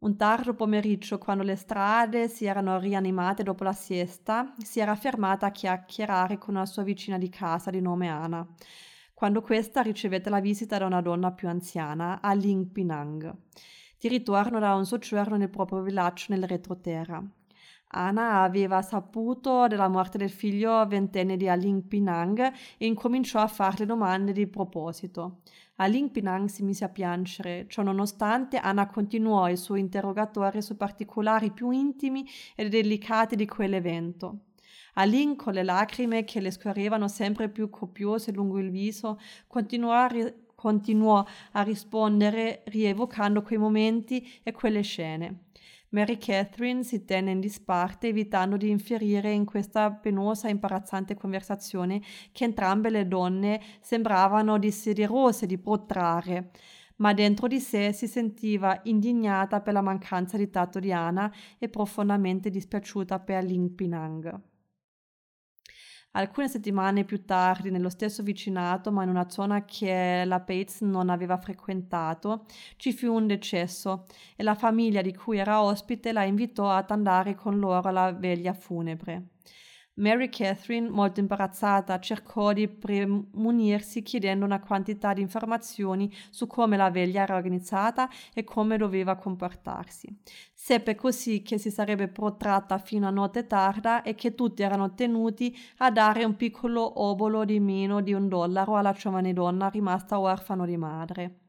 Un tardo pomeriggio, quando le strade si erano rianimate dopo la siesta, si era fermata a chiacchierare con una sua vicina di casa di nome Ana quando questa ricevette la visita da una donna più anziana a Ling Pinang, di ritorno da un soggiorno nel proprio villaggio nel retroterra. Anna aveva saputo della morte del figlio ventenne di Aling Pinang e incominciò a farle domande di proposito. Aling Pinang si mise a piangere, ciò nonostante Anna continuò il suo interrogatorio su particolari più intimi e delicati di quell'evento. Aline, con le lacrime che le scorrevano sempre più copiose lungo il viso, continuò a, ri- continuò a rispondere rievocando quei momenti e quelle scene. Mary Catherine si tenne in disparte evitando di infierire in questa penosa e imbarazzante conversazione che entrambe le donne sembravano desiderose di protrarre ma dentro di sé si sentiva indignata per la mancanza di tatto di Anna e profondamente dispiaciuta per Ling Pinang. Alcune settimane più tardi, nello stesso vicinato, ma in una zona che la Bates non aveva frequentato, ci fu un decesso e la famiglia di cui era ospite la invitò ad andare con loro alla veglia funebre. Mary Catherine, molto imbarazzata, cercò di premunirsi chiedendo una quantità di informazioni su come la veglia era organizzata e come doveva comportarsi. Seppe così che si sarebbe protratta fino a notte tarda e che tutti erano tenuti a dare un piccolo obolo di meno di un dollaro alla giovane donna rimasta orfano di madre.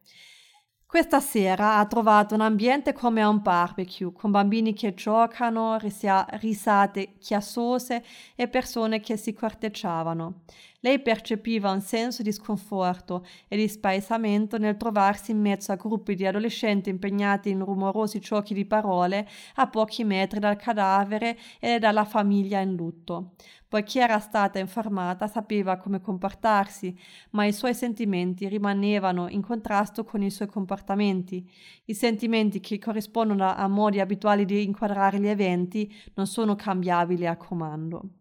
Questa sera ha trovato un ambiente come un barbecue, con bambini che giocano, risia- risate chiassose e persone che si corteggiavano. Lei percepiva un senso di sconforto e di spaesamento nel trovarsi in mezzo a gruppi di adolescenti impegnati in rumorosi giochi di parole a pochi metri dal cadavere e dalla famiglia in lutto. Poiché era stata informata, sapeva come comportarsi, ma i suoi sentimenti rimanevano in contrasto con i suoi comportamenti. I sentimenti che corrispondono a modi abituali di inquadrare gli eventi non sono cambiabili a comando.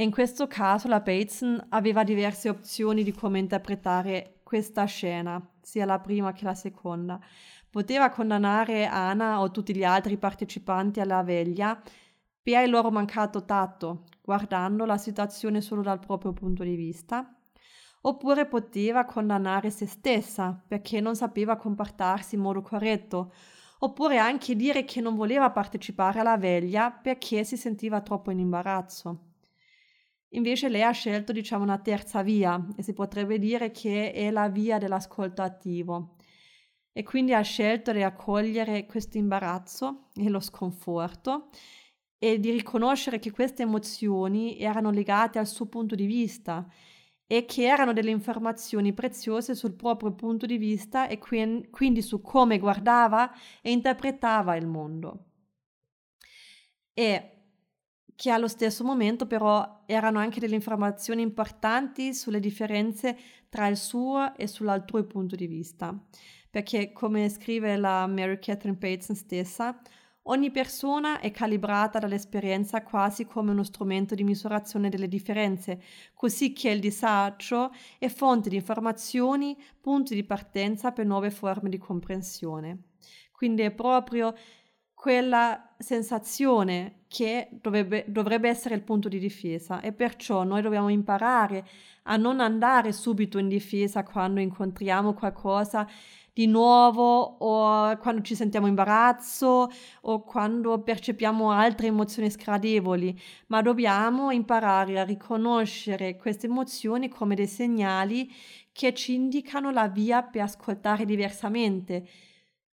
E in questo caso la Bateson aveva diverse opzioni di come interpretare questa scena, sia la prima che la seconda. Poteva condannare Anna o tutti gli altri partecipanti alla veglia per il loro mancato tatto, guardando la situazione solo dal proprio punto di vista, oppure poteva condannare se stessa perché non sapeva comportarsi in modo corretto, oppure anche dire che non voleva partecipare alla veglia perché si sentiva troppo in imbarazzo. Invece lei ha scelto, diciamo, una terza via e si potrebbe dire che è la via dell'ascolto attivo. E quindi ha scelto di accogliere questo imbarazzo e lo sconforto e di riconoscere che queste emozioni erano legate al suo punto di vista e che erano delle informazioni preziose sul proprio punto di vista e quindi su come guardava e interpretava il mondo. E che allo stesso momento però erano anche delle informazioni importanti sulle differenze tra il suo e sull'altrui punto di vista. Perché, come scrive la Mary Catherine Bateson stessa, Ogni persona è calibrata dall'esperienza quasi come uno strumento di misurazione delle differenze, così che il disagio è fonte di informazioni, punti di partenza per nuove forme di comprensione. Quindi è proprio quella sensazione che dovrebbe, dovrebbe, essere il punto di difesa. E perciò noi dobbiamo imparare a non andare subito in difesa quando incontriamo qualcosa di nuovo o quando ci sentiamo imbarazzo o quando percepiamo altre emozioni sgradevoli, ma dobbiamo imparare a riconoscere queste emozioni come dei segnali che ci indicano la via per ascoltare diversamente,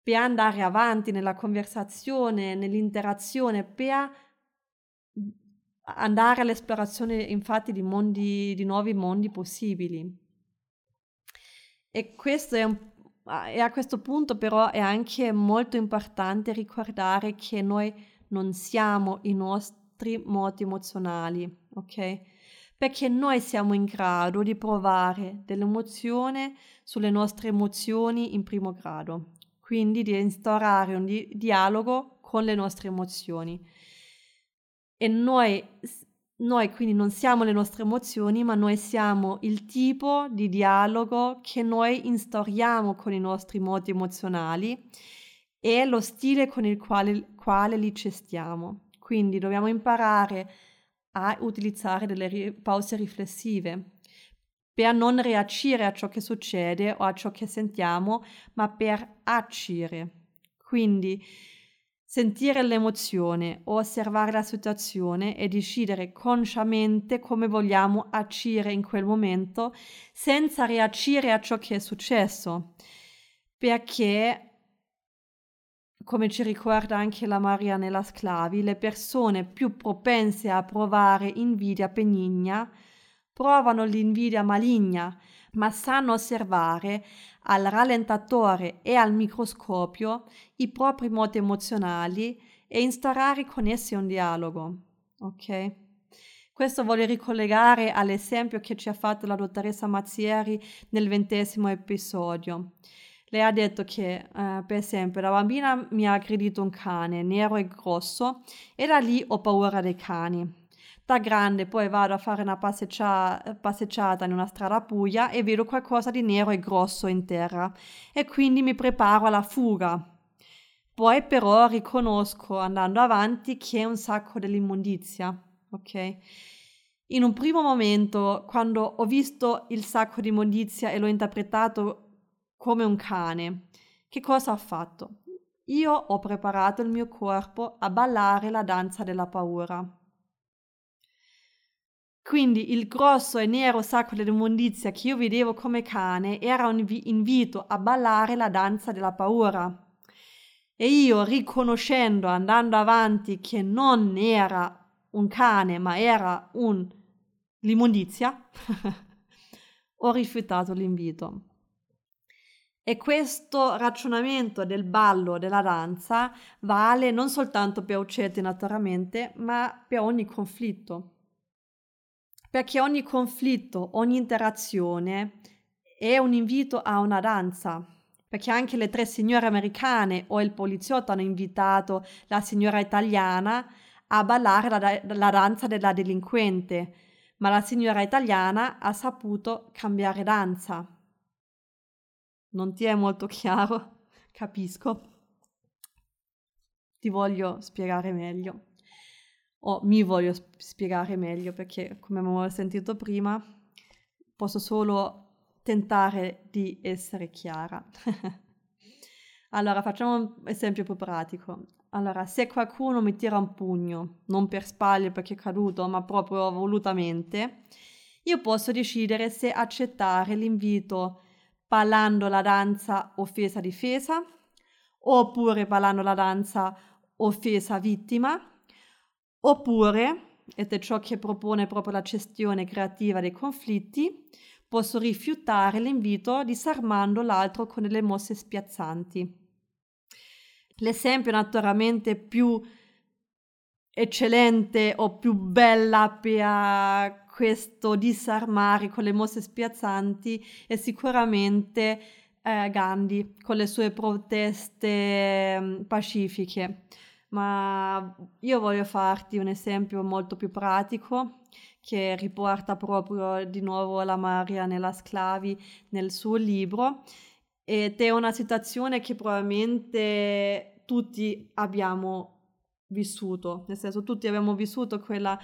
per andare avanti nella conversazione, nell'interazione, per andare all'esplorazione infatti di mondi, di nuovi mondi possibili. E questo è un e a questo punto però è anche molto importante ricordare che noi non siamo i nostri moti emozionali, ok? Perché noi siamo in grado di provare dell'emozione sulle nostre emozioni in primo grado, quindi di instaurare un di- dialogo con le nostre emozioni. E noi noi quindi non siamo le nostre emozioni, ma noi siamo il tipo di dialogo che noi instauriamo con i nostri modi emozionali e lo stile con il quale, quale li gestiamo. Quindi dobbiamo imparare a utilizzare delle ri- pause riflessive per non reagire a ciò che succede o a ciò che sentiamo, ma per agire. Quindi Sentire l'emozione, osservare la situazione e decidere consciamente come vogliamo agire in quel momento senza reagire a ciò che è successo. Perché come ci ricorda anche la Maria nella Sclavi, le persone più propense a provare invidia benigna provano l'invidia maligna, ma sanno osservare al rallentatore e al microscopio i propri modi emozionali e instaurare con essi un dialogo. Ok? Questo voglio ricollegare all'esempio che ci ha fatto la dottoressa Mazzieri nel ventesimo episodio. Lei ha detto che, eh, per esempio, la bambina mi ha aggredito un cane nero e grosso e da lì ho paura dei cani. Da grande poi vado a fare una passeggia- passeggiata in una strada buia e vedo qualcosa di nero e grosso in terra e quindi mi preparo alla fuga. Poi però riconosco andando avanti che è un sacco dell'immondizia, ok? In un primo momento, quando ho visto il sacco di immondizia e l'ho interpretato come un cane. Che cosa ho fatto? Io ho preparato il mio corpo a ballare la danza della paura. Quindi il grosso e nero sacco dell'immondizia che io vedevo come cane era un invito a ballare la danza della paura. E io, riconoscendo, andando avanti, che non era un cane, ma era un l'immondizia, *laughs* ho rifiutato l'invito. E questo ragionamento del ballo, della danza, vale non soltanto per uccelli naturalmente, ma per ogni conflitto. Perché ogni conflitto, ogni interazione è un invito a una danza. Perché anche le tre signore americane o il poliziotto hanno invitato la signora italiana a ballare la, la danza della delinquente, ma la signora italiana ha saputo cambiare danza non ti è molto chiaro, capisco. Ti voglio spiegare meglio. O mi voglio spiegare meglio perché, come abbiamo sentito prima, posso solo tentare di essere chiara. *laughs* allora, facciamo un esempio più pratico. Allora, se qualcuno mi tira un pugno, non per sbaglio perché è caduto, ma proprio volutamente, io posso decidere se accettare l'invito ballando la danza offesa-difesa, oppure ballando la danza offesa-vittima, oppure, ed è ciò che propone proprio la gestione creativa dei conflitti, posso rifiutare l'invito disarmando l'altro con delle mosse spiazzanti. L'esempio naturalmente più eccellente o più bella per questo disarmare con le mosse spiazzanti è sicuramente eh, Gandhi con le sue proteste mm, pacifiche. Ma io voglio farti un esempio molto più pratico che riporta proprio di nuovo la Maria nella Sclavi nel suo libro ed è una situazione che probabilmente tutti abbiamo vissuto, nel senso tutti abbiamo vissuto quella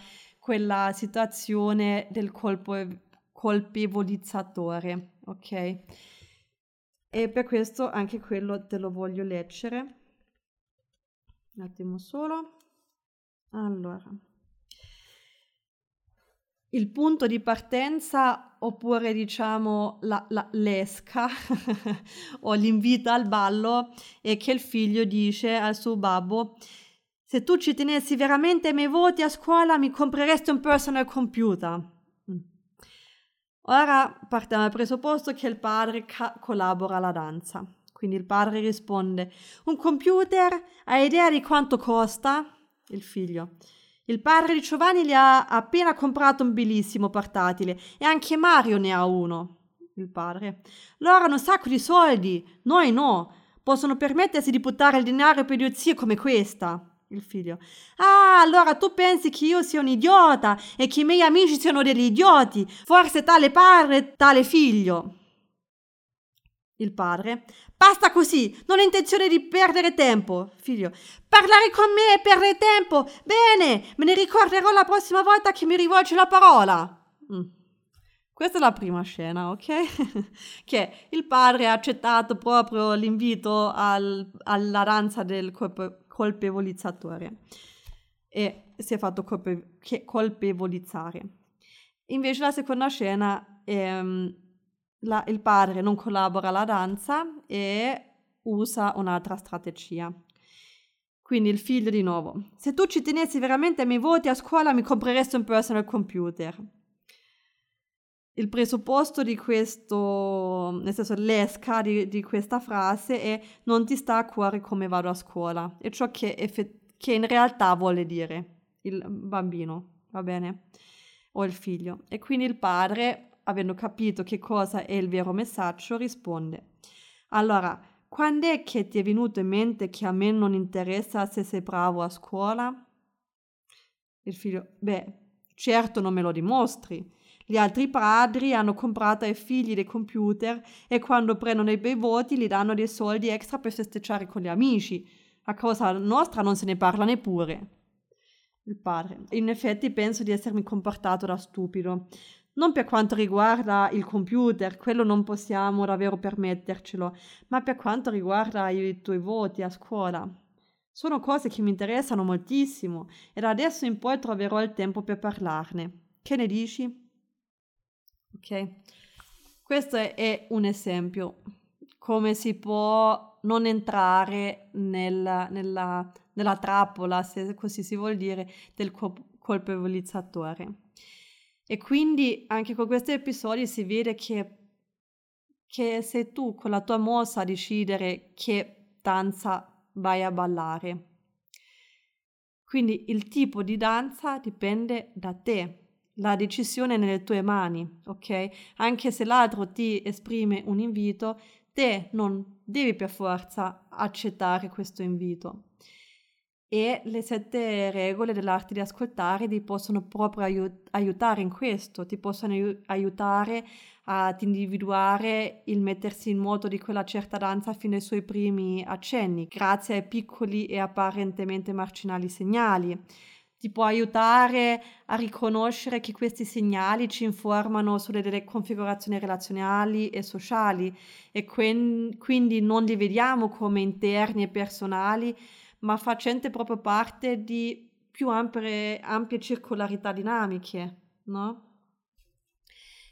quella situazione del colpo, colpevolizzatore, ok? E per questo anche quello te lo voglio leggere. Un attimo solo. Allora. Il punto di partenza oppure diciamo la, la, l'esca *laughs* o l'invito al ballo è che il figlio dice al suo babbo se tu ci tenessi veramente ai miei voti a scuola, mi compreresti un personal computer. Mm. Ora partiamo dal presupposto che il padre ca- collabora alla danza. Quindi il padre risponde: Un computer? Hai idea di quanto costa? Il figlio. Il padre di Giovanni gli ha appena comprato un bellissimo portatile e anche Mario ne ha uno. Il padre. Loro hanno un sacco di soldi, noi no. Possono permettersi di buttare il denaro per idiozie come questa il figlio. Ah, allora tu pensi che io sia un idiota e che i miei amici siano degli idioti. Forse tale padre, tale figlio. Il padre. Basta così, non ho intenzione di perdere tempo. Figlio. Parlare con me e perdere tempo. Bene, me ne ricorderò la prossima volta che mi rivolge la parola. Mm. Questa è la prima scena, ok? *laughs* che il padre ha accettato proprio l'invito al, alla danza del corpo, colpevolizzatore e si è fatto colpe- colpevolizzare. Invece la seconda scena ehm, la, il padre non collabora alla danza e usa un'altra strategia. Quindi il figlio di nuovo. Se tu ci tenessi veramente ai miei voti a scuola mi compreresti un personal computer. Il presupposto di questo, nel senso l'esca di, di, questa frase è non ti sta a cuore come vado a scuola. È ciò che, effett- che in realtà vuole dire il bambino, va bene? O il figlio. E quindi il padre, avendo capito che cosa è il vero messaggio, risponde. Allora, quando è che ti è venuto in mente che a me non interessa se sei bravo a scuola? Il figlio, beh, certo non me lo dimostri. Gli altri padri hanno comprato ai figli dei computer e quando prendono i bei voti gli danno dei soldi extra per festeggiare con gli amici. A causa nostra non se ne parla neppure. Il padre. In effetti penso di essermi comportato da stupido. Non per quanto riguarda il computer, quello non possiamo davvero permettercelo, ma per quanto riguarda i tuoi voti a scuola. Sono cose che mi interessano moltissimo e da adesso in poi troverò il tempo per parlarne. Che ne dici? Ok. Questo è un esempio. Come si può non entrare nel, nella, nella trappola, se così si vuol dire, del colpevolizzatore. E quindi anche con questi episodi si vede che, che sei tu con la tua mossa decidere che danza vai a ballare. Quindi il tipo di danza dipende da te, la decisione è nelle tue mani, ok? Anche se l'altro ti esprime un invito, te non devi per forza accettare questo invito e le sette regole dell'arte di ascoltare ti possono proprio aiut- aiutare in questo, ti possono aiu- aiutare ad individuare il mettersi in moto di quella certa danza fino ai suoi primi accenni, grazie ai piccoli e apparentemente marginali segnali. Ti può aiutare a riconoscere che questi segnali ci informano sulle delle configurazioni relazionali e sociali e quen- quindi non li vediamo come interni e personali, ma facente proprio parte di più ampie, ampie circolarità dinamiche, no?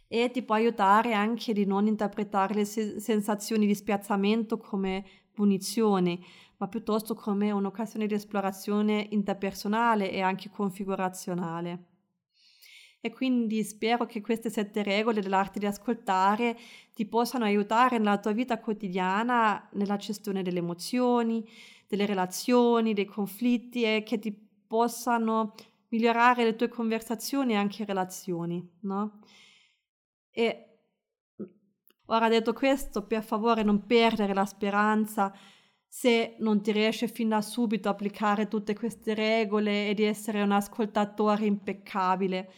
E ti può aiutare anche di non interpretare le se- sensazioni di spiazzamento come punizione, ma piuttosto come un'occasione di esplorazione interpersonale e anche configurazionale. E quindi spero che queste sette regole dell'arte di ascoltare ti possano aiutare nella tua vita quotidiana, nella gestione delle emozioni, delle relazioni, dei conflitti e che ti possano migliorare le tue conversazioni e anche relazioni, no? E ora detto questo, per favore non perdere la speranza se non ti riesce fin da subito a applicare tutte queste regole e di essere un ascoltatore impeccabile.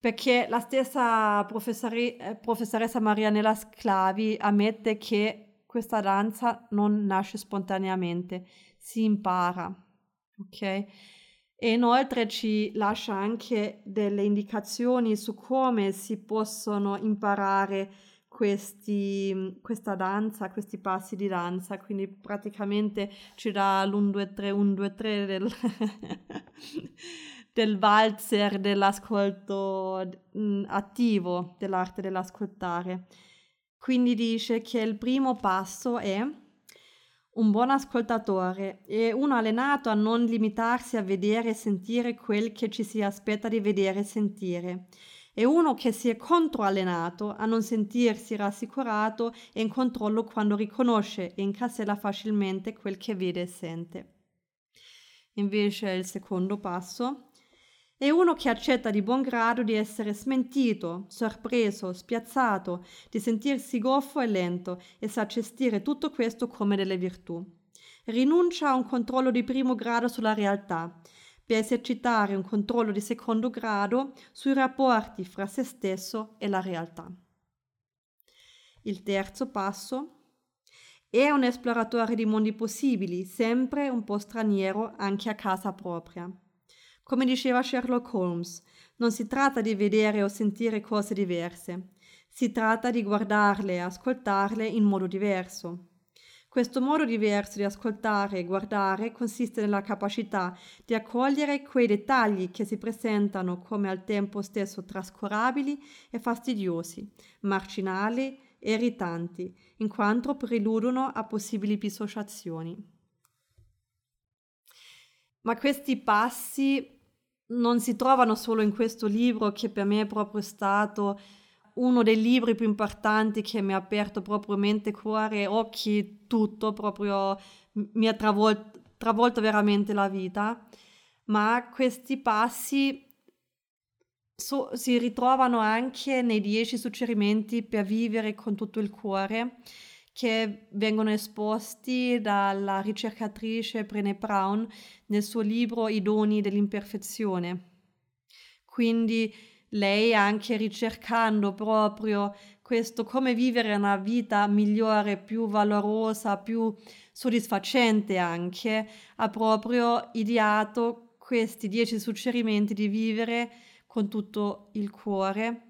Perché la stessa eh, professoressa Marianella Sclavi ammette che questa danza non nasce spontaneamente, si impara, ok? E inoltre ci lascia anche delle indicazioni su come si possono imparare questi, questa danza, questi passi di danza, quindi praticamente ci dà l'1, 2, 3, 1, 2, 3 del, *laughs* del valzer dell'ascolto attivo, dell'arte dell'ascoltare. Quindi dice che il primo passo è un buon ascoltatore e uno allenato a non limitarsi a vedere e sentire quel che ci si aspetta di vedere e sentire. E uno che si è controallenato a non sentirsi rassicurato e in controllo quando riconosce e incassella facilmente quel che vede e sente. Invece il secondo passo è uno che accetta di buon grado di essere smentito, sorpreso, spiazzato, di sentirsi goffo e lento e sa gestire tutto questo come delle virtù. Rinuncia a un controllo di primo grado sulla realtà per esercitare un controllo di secondo grado sui rapporti fra se stesso e la realtà. Il terzo passo è un esploratore di mondi possibili, sempre un po' straniero anche a casa propria. Come diceva Sherlock Holmes, non si tratta di vedere o sentire cose diverse, si tratta di guardarle e ascoltarle in modo diverso. Questo modo diverso di ascoltare e guardare consiste nella capacità di accogliere quei dettagli che si presentano come al tempo stesso trascurabili e fastidiosi, marginali e irritanti, in quanto preludono a possibili dissociazioni. Ma questi passi non si trovano solo in questo libro che per me è proprio stato uno dei libri più importanti che mi ha aperto proprio mente, cuore, occhi, tutto, proprio mi ha travolto, travolto veramente la vita, ma questi passi so, si ritrovano anche nei dieci suggerimenti per vivere con tutto il cuore che vengono esposti dalla ricercatrice Brené Brown nel suo libro I doni dell'imperfezione. Quindi lei anche ricercando proprio questo come vivere una vita migliore, più valorosa, più soddisfacente anche, ha proprio ideato questi dieci suggerimenti di vivere con tutto il cuore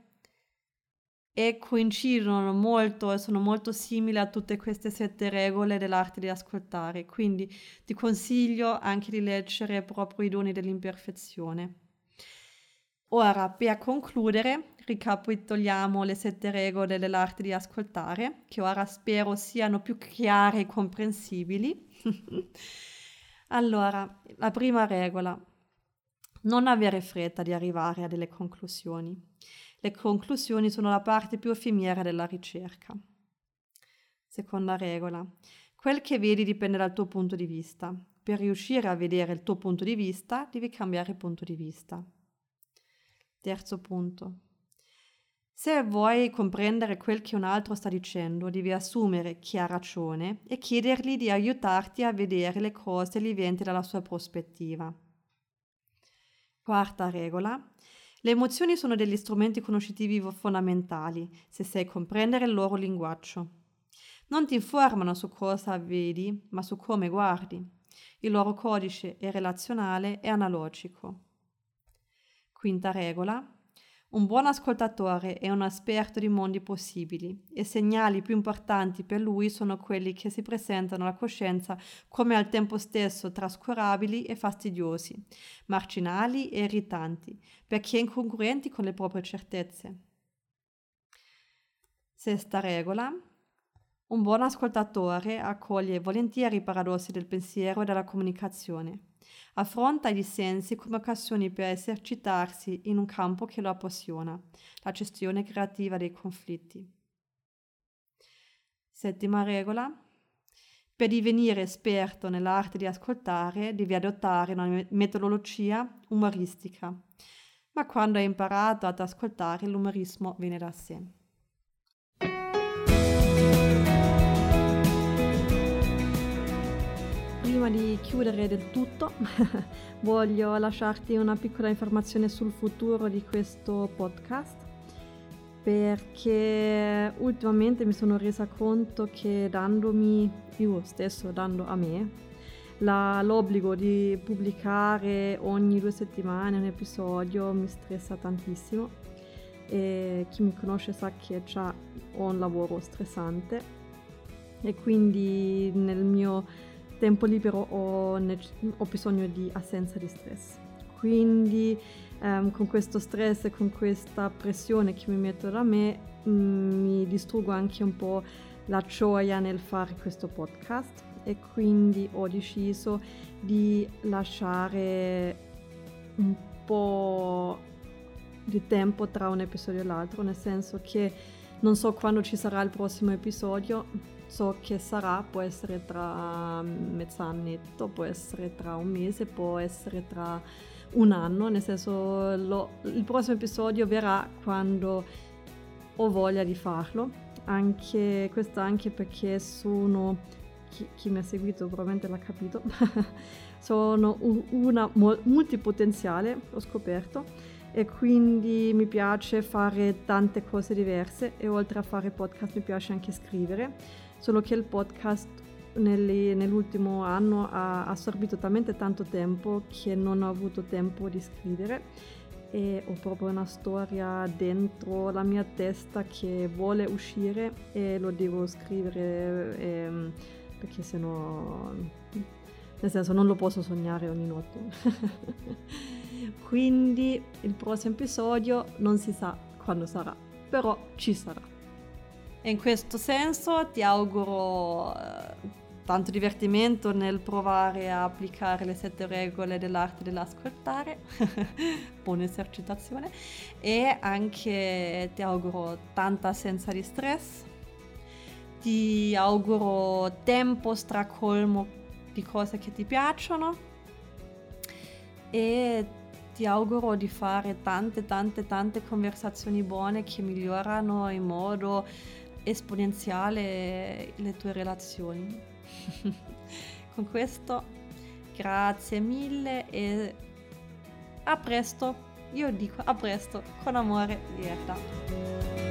e coincidono molto e sono molto simili a tutte queste sette regole dell'arte di ascoltare. Quindi ti consiglio anche di leggere proprio i doni dell'imperfezione. Ora, per concludere, ricapitoliamo le sette regole dell'arte di ascoltare, che ora spero siano più chiare e comprensibili. *laughs* allora, la prima regola, non avere fretta di arrivare a delle conclusioni. Le conclusioni sono la parte più effimera della ricerca. Seconda regola. Quel che vedi dipende dal tuo punto di vista. Per riuscire a vedere il tuo punto di vista, devi cambiare punto di vista. Terzo punto. Se vuoi comprendere quel che un altro sta dicendo, devi assumere chi ha ragione e chiedergli di aiutarti a vedere le cose gli eventi dalla sua prospettiva. Quarta regola. Le emozioni sono degli strumenti conoscitivi fondamentali se sai comprendere il loro linguaggio. Non ti informano su cosa vedi, ma su come guardi. Il loro codice è relazionale e analogico. Quinta regola. Un buon ascoltatore è un esperto di mondi possibili e i segnali più importanti per lui sono quelli che si presentano alla coscienza come al tempo stesso trascurabili e fastidiosi, marginali e irritanti, perché incongruenti con le proprie certezze. Sesta regola. Un buon ascoltatore accoglie volentieri i paradossi del pensiero e della comunicazione Affronta i dissensi come occasioni per esercitarsi in un campo che lo appassiona, la gestione creativa dei conflitti. Settima regola. Per divenire esperto nell'arte di ascoltare devi adottare una metodologia umoristica, ma quando hai imparato ad ascoltare l'umorismo viene da sé. Prima di chiudere del tutto *laughs* voglio lasciarti una piccola informazione sul futuro di questo podcast perché ultimamente mi sono resa conto che dandomi io stesso, dando a me la, l'obbligo di pubblicare ogni due settimane un episodio mi stressa tantissimo e chi mi conosce sa che ho un lavoro stressante e quindi nel mio tempo libero ho, ho bisogno di assenza di stress. Quindi um, con questo stress e con questa pressione che mi metto da me um, mi distruggo anche un po' la gioia nel fare questo podcast e quindi ho deciso di lasciare un po' di tempo tra un episodio e l'altro, nel senso che non so quando ci sarà il prossimo episodio, so che sarà, può essere tra mezz'annetto, può essere tra un mese, può essere tra un anno, nel senso lo, il prossimo episodio verrà quando ho voglia di farlo, anche, questo anche perché sono, chi, chi mi ha seguito probabilmente l'ha capito, *laughs* sono una multipotenziale, ho scoperto, e quindi mi piace fare tante cose diverse e oltre a fare podcast mi piace anche scrivere solo che il podcast nell'ultimo anno ha assorbito talmente tanto tempo che non ho avuto tempo di scrivere e ho proprio una storia dentro la mia testa che vuole uscire e lo devo scrivere ehm, perché se no nel senso non lo posso sognare ogni notte. *laughs* Quindi il prossimo episodio non si sa quando sarà però ci sarà e in questo senso ti auguro eh, tanto divertimento nel provare a applicare le sette regole dell'arte dell'ascoltare, *laughs* buona esercitazione, e anche ti auguro tanta assenza di stress, ti auguro tempo stracolmo di cose che ti piacciono e ti auguro di fare tante tante tante conversazioni buone che migliorano in modo esponenziale le tue relazioni. *laughs* Con questo grazie mille e a presto. Io dico a presto con amore Vierda.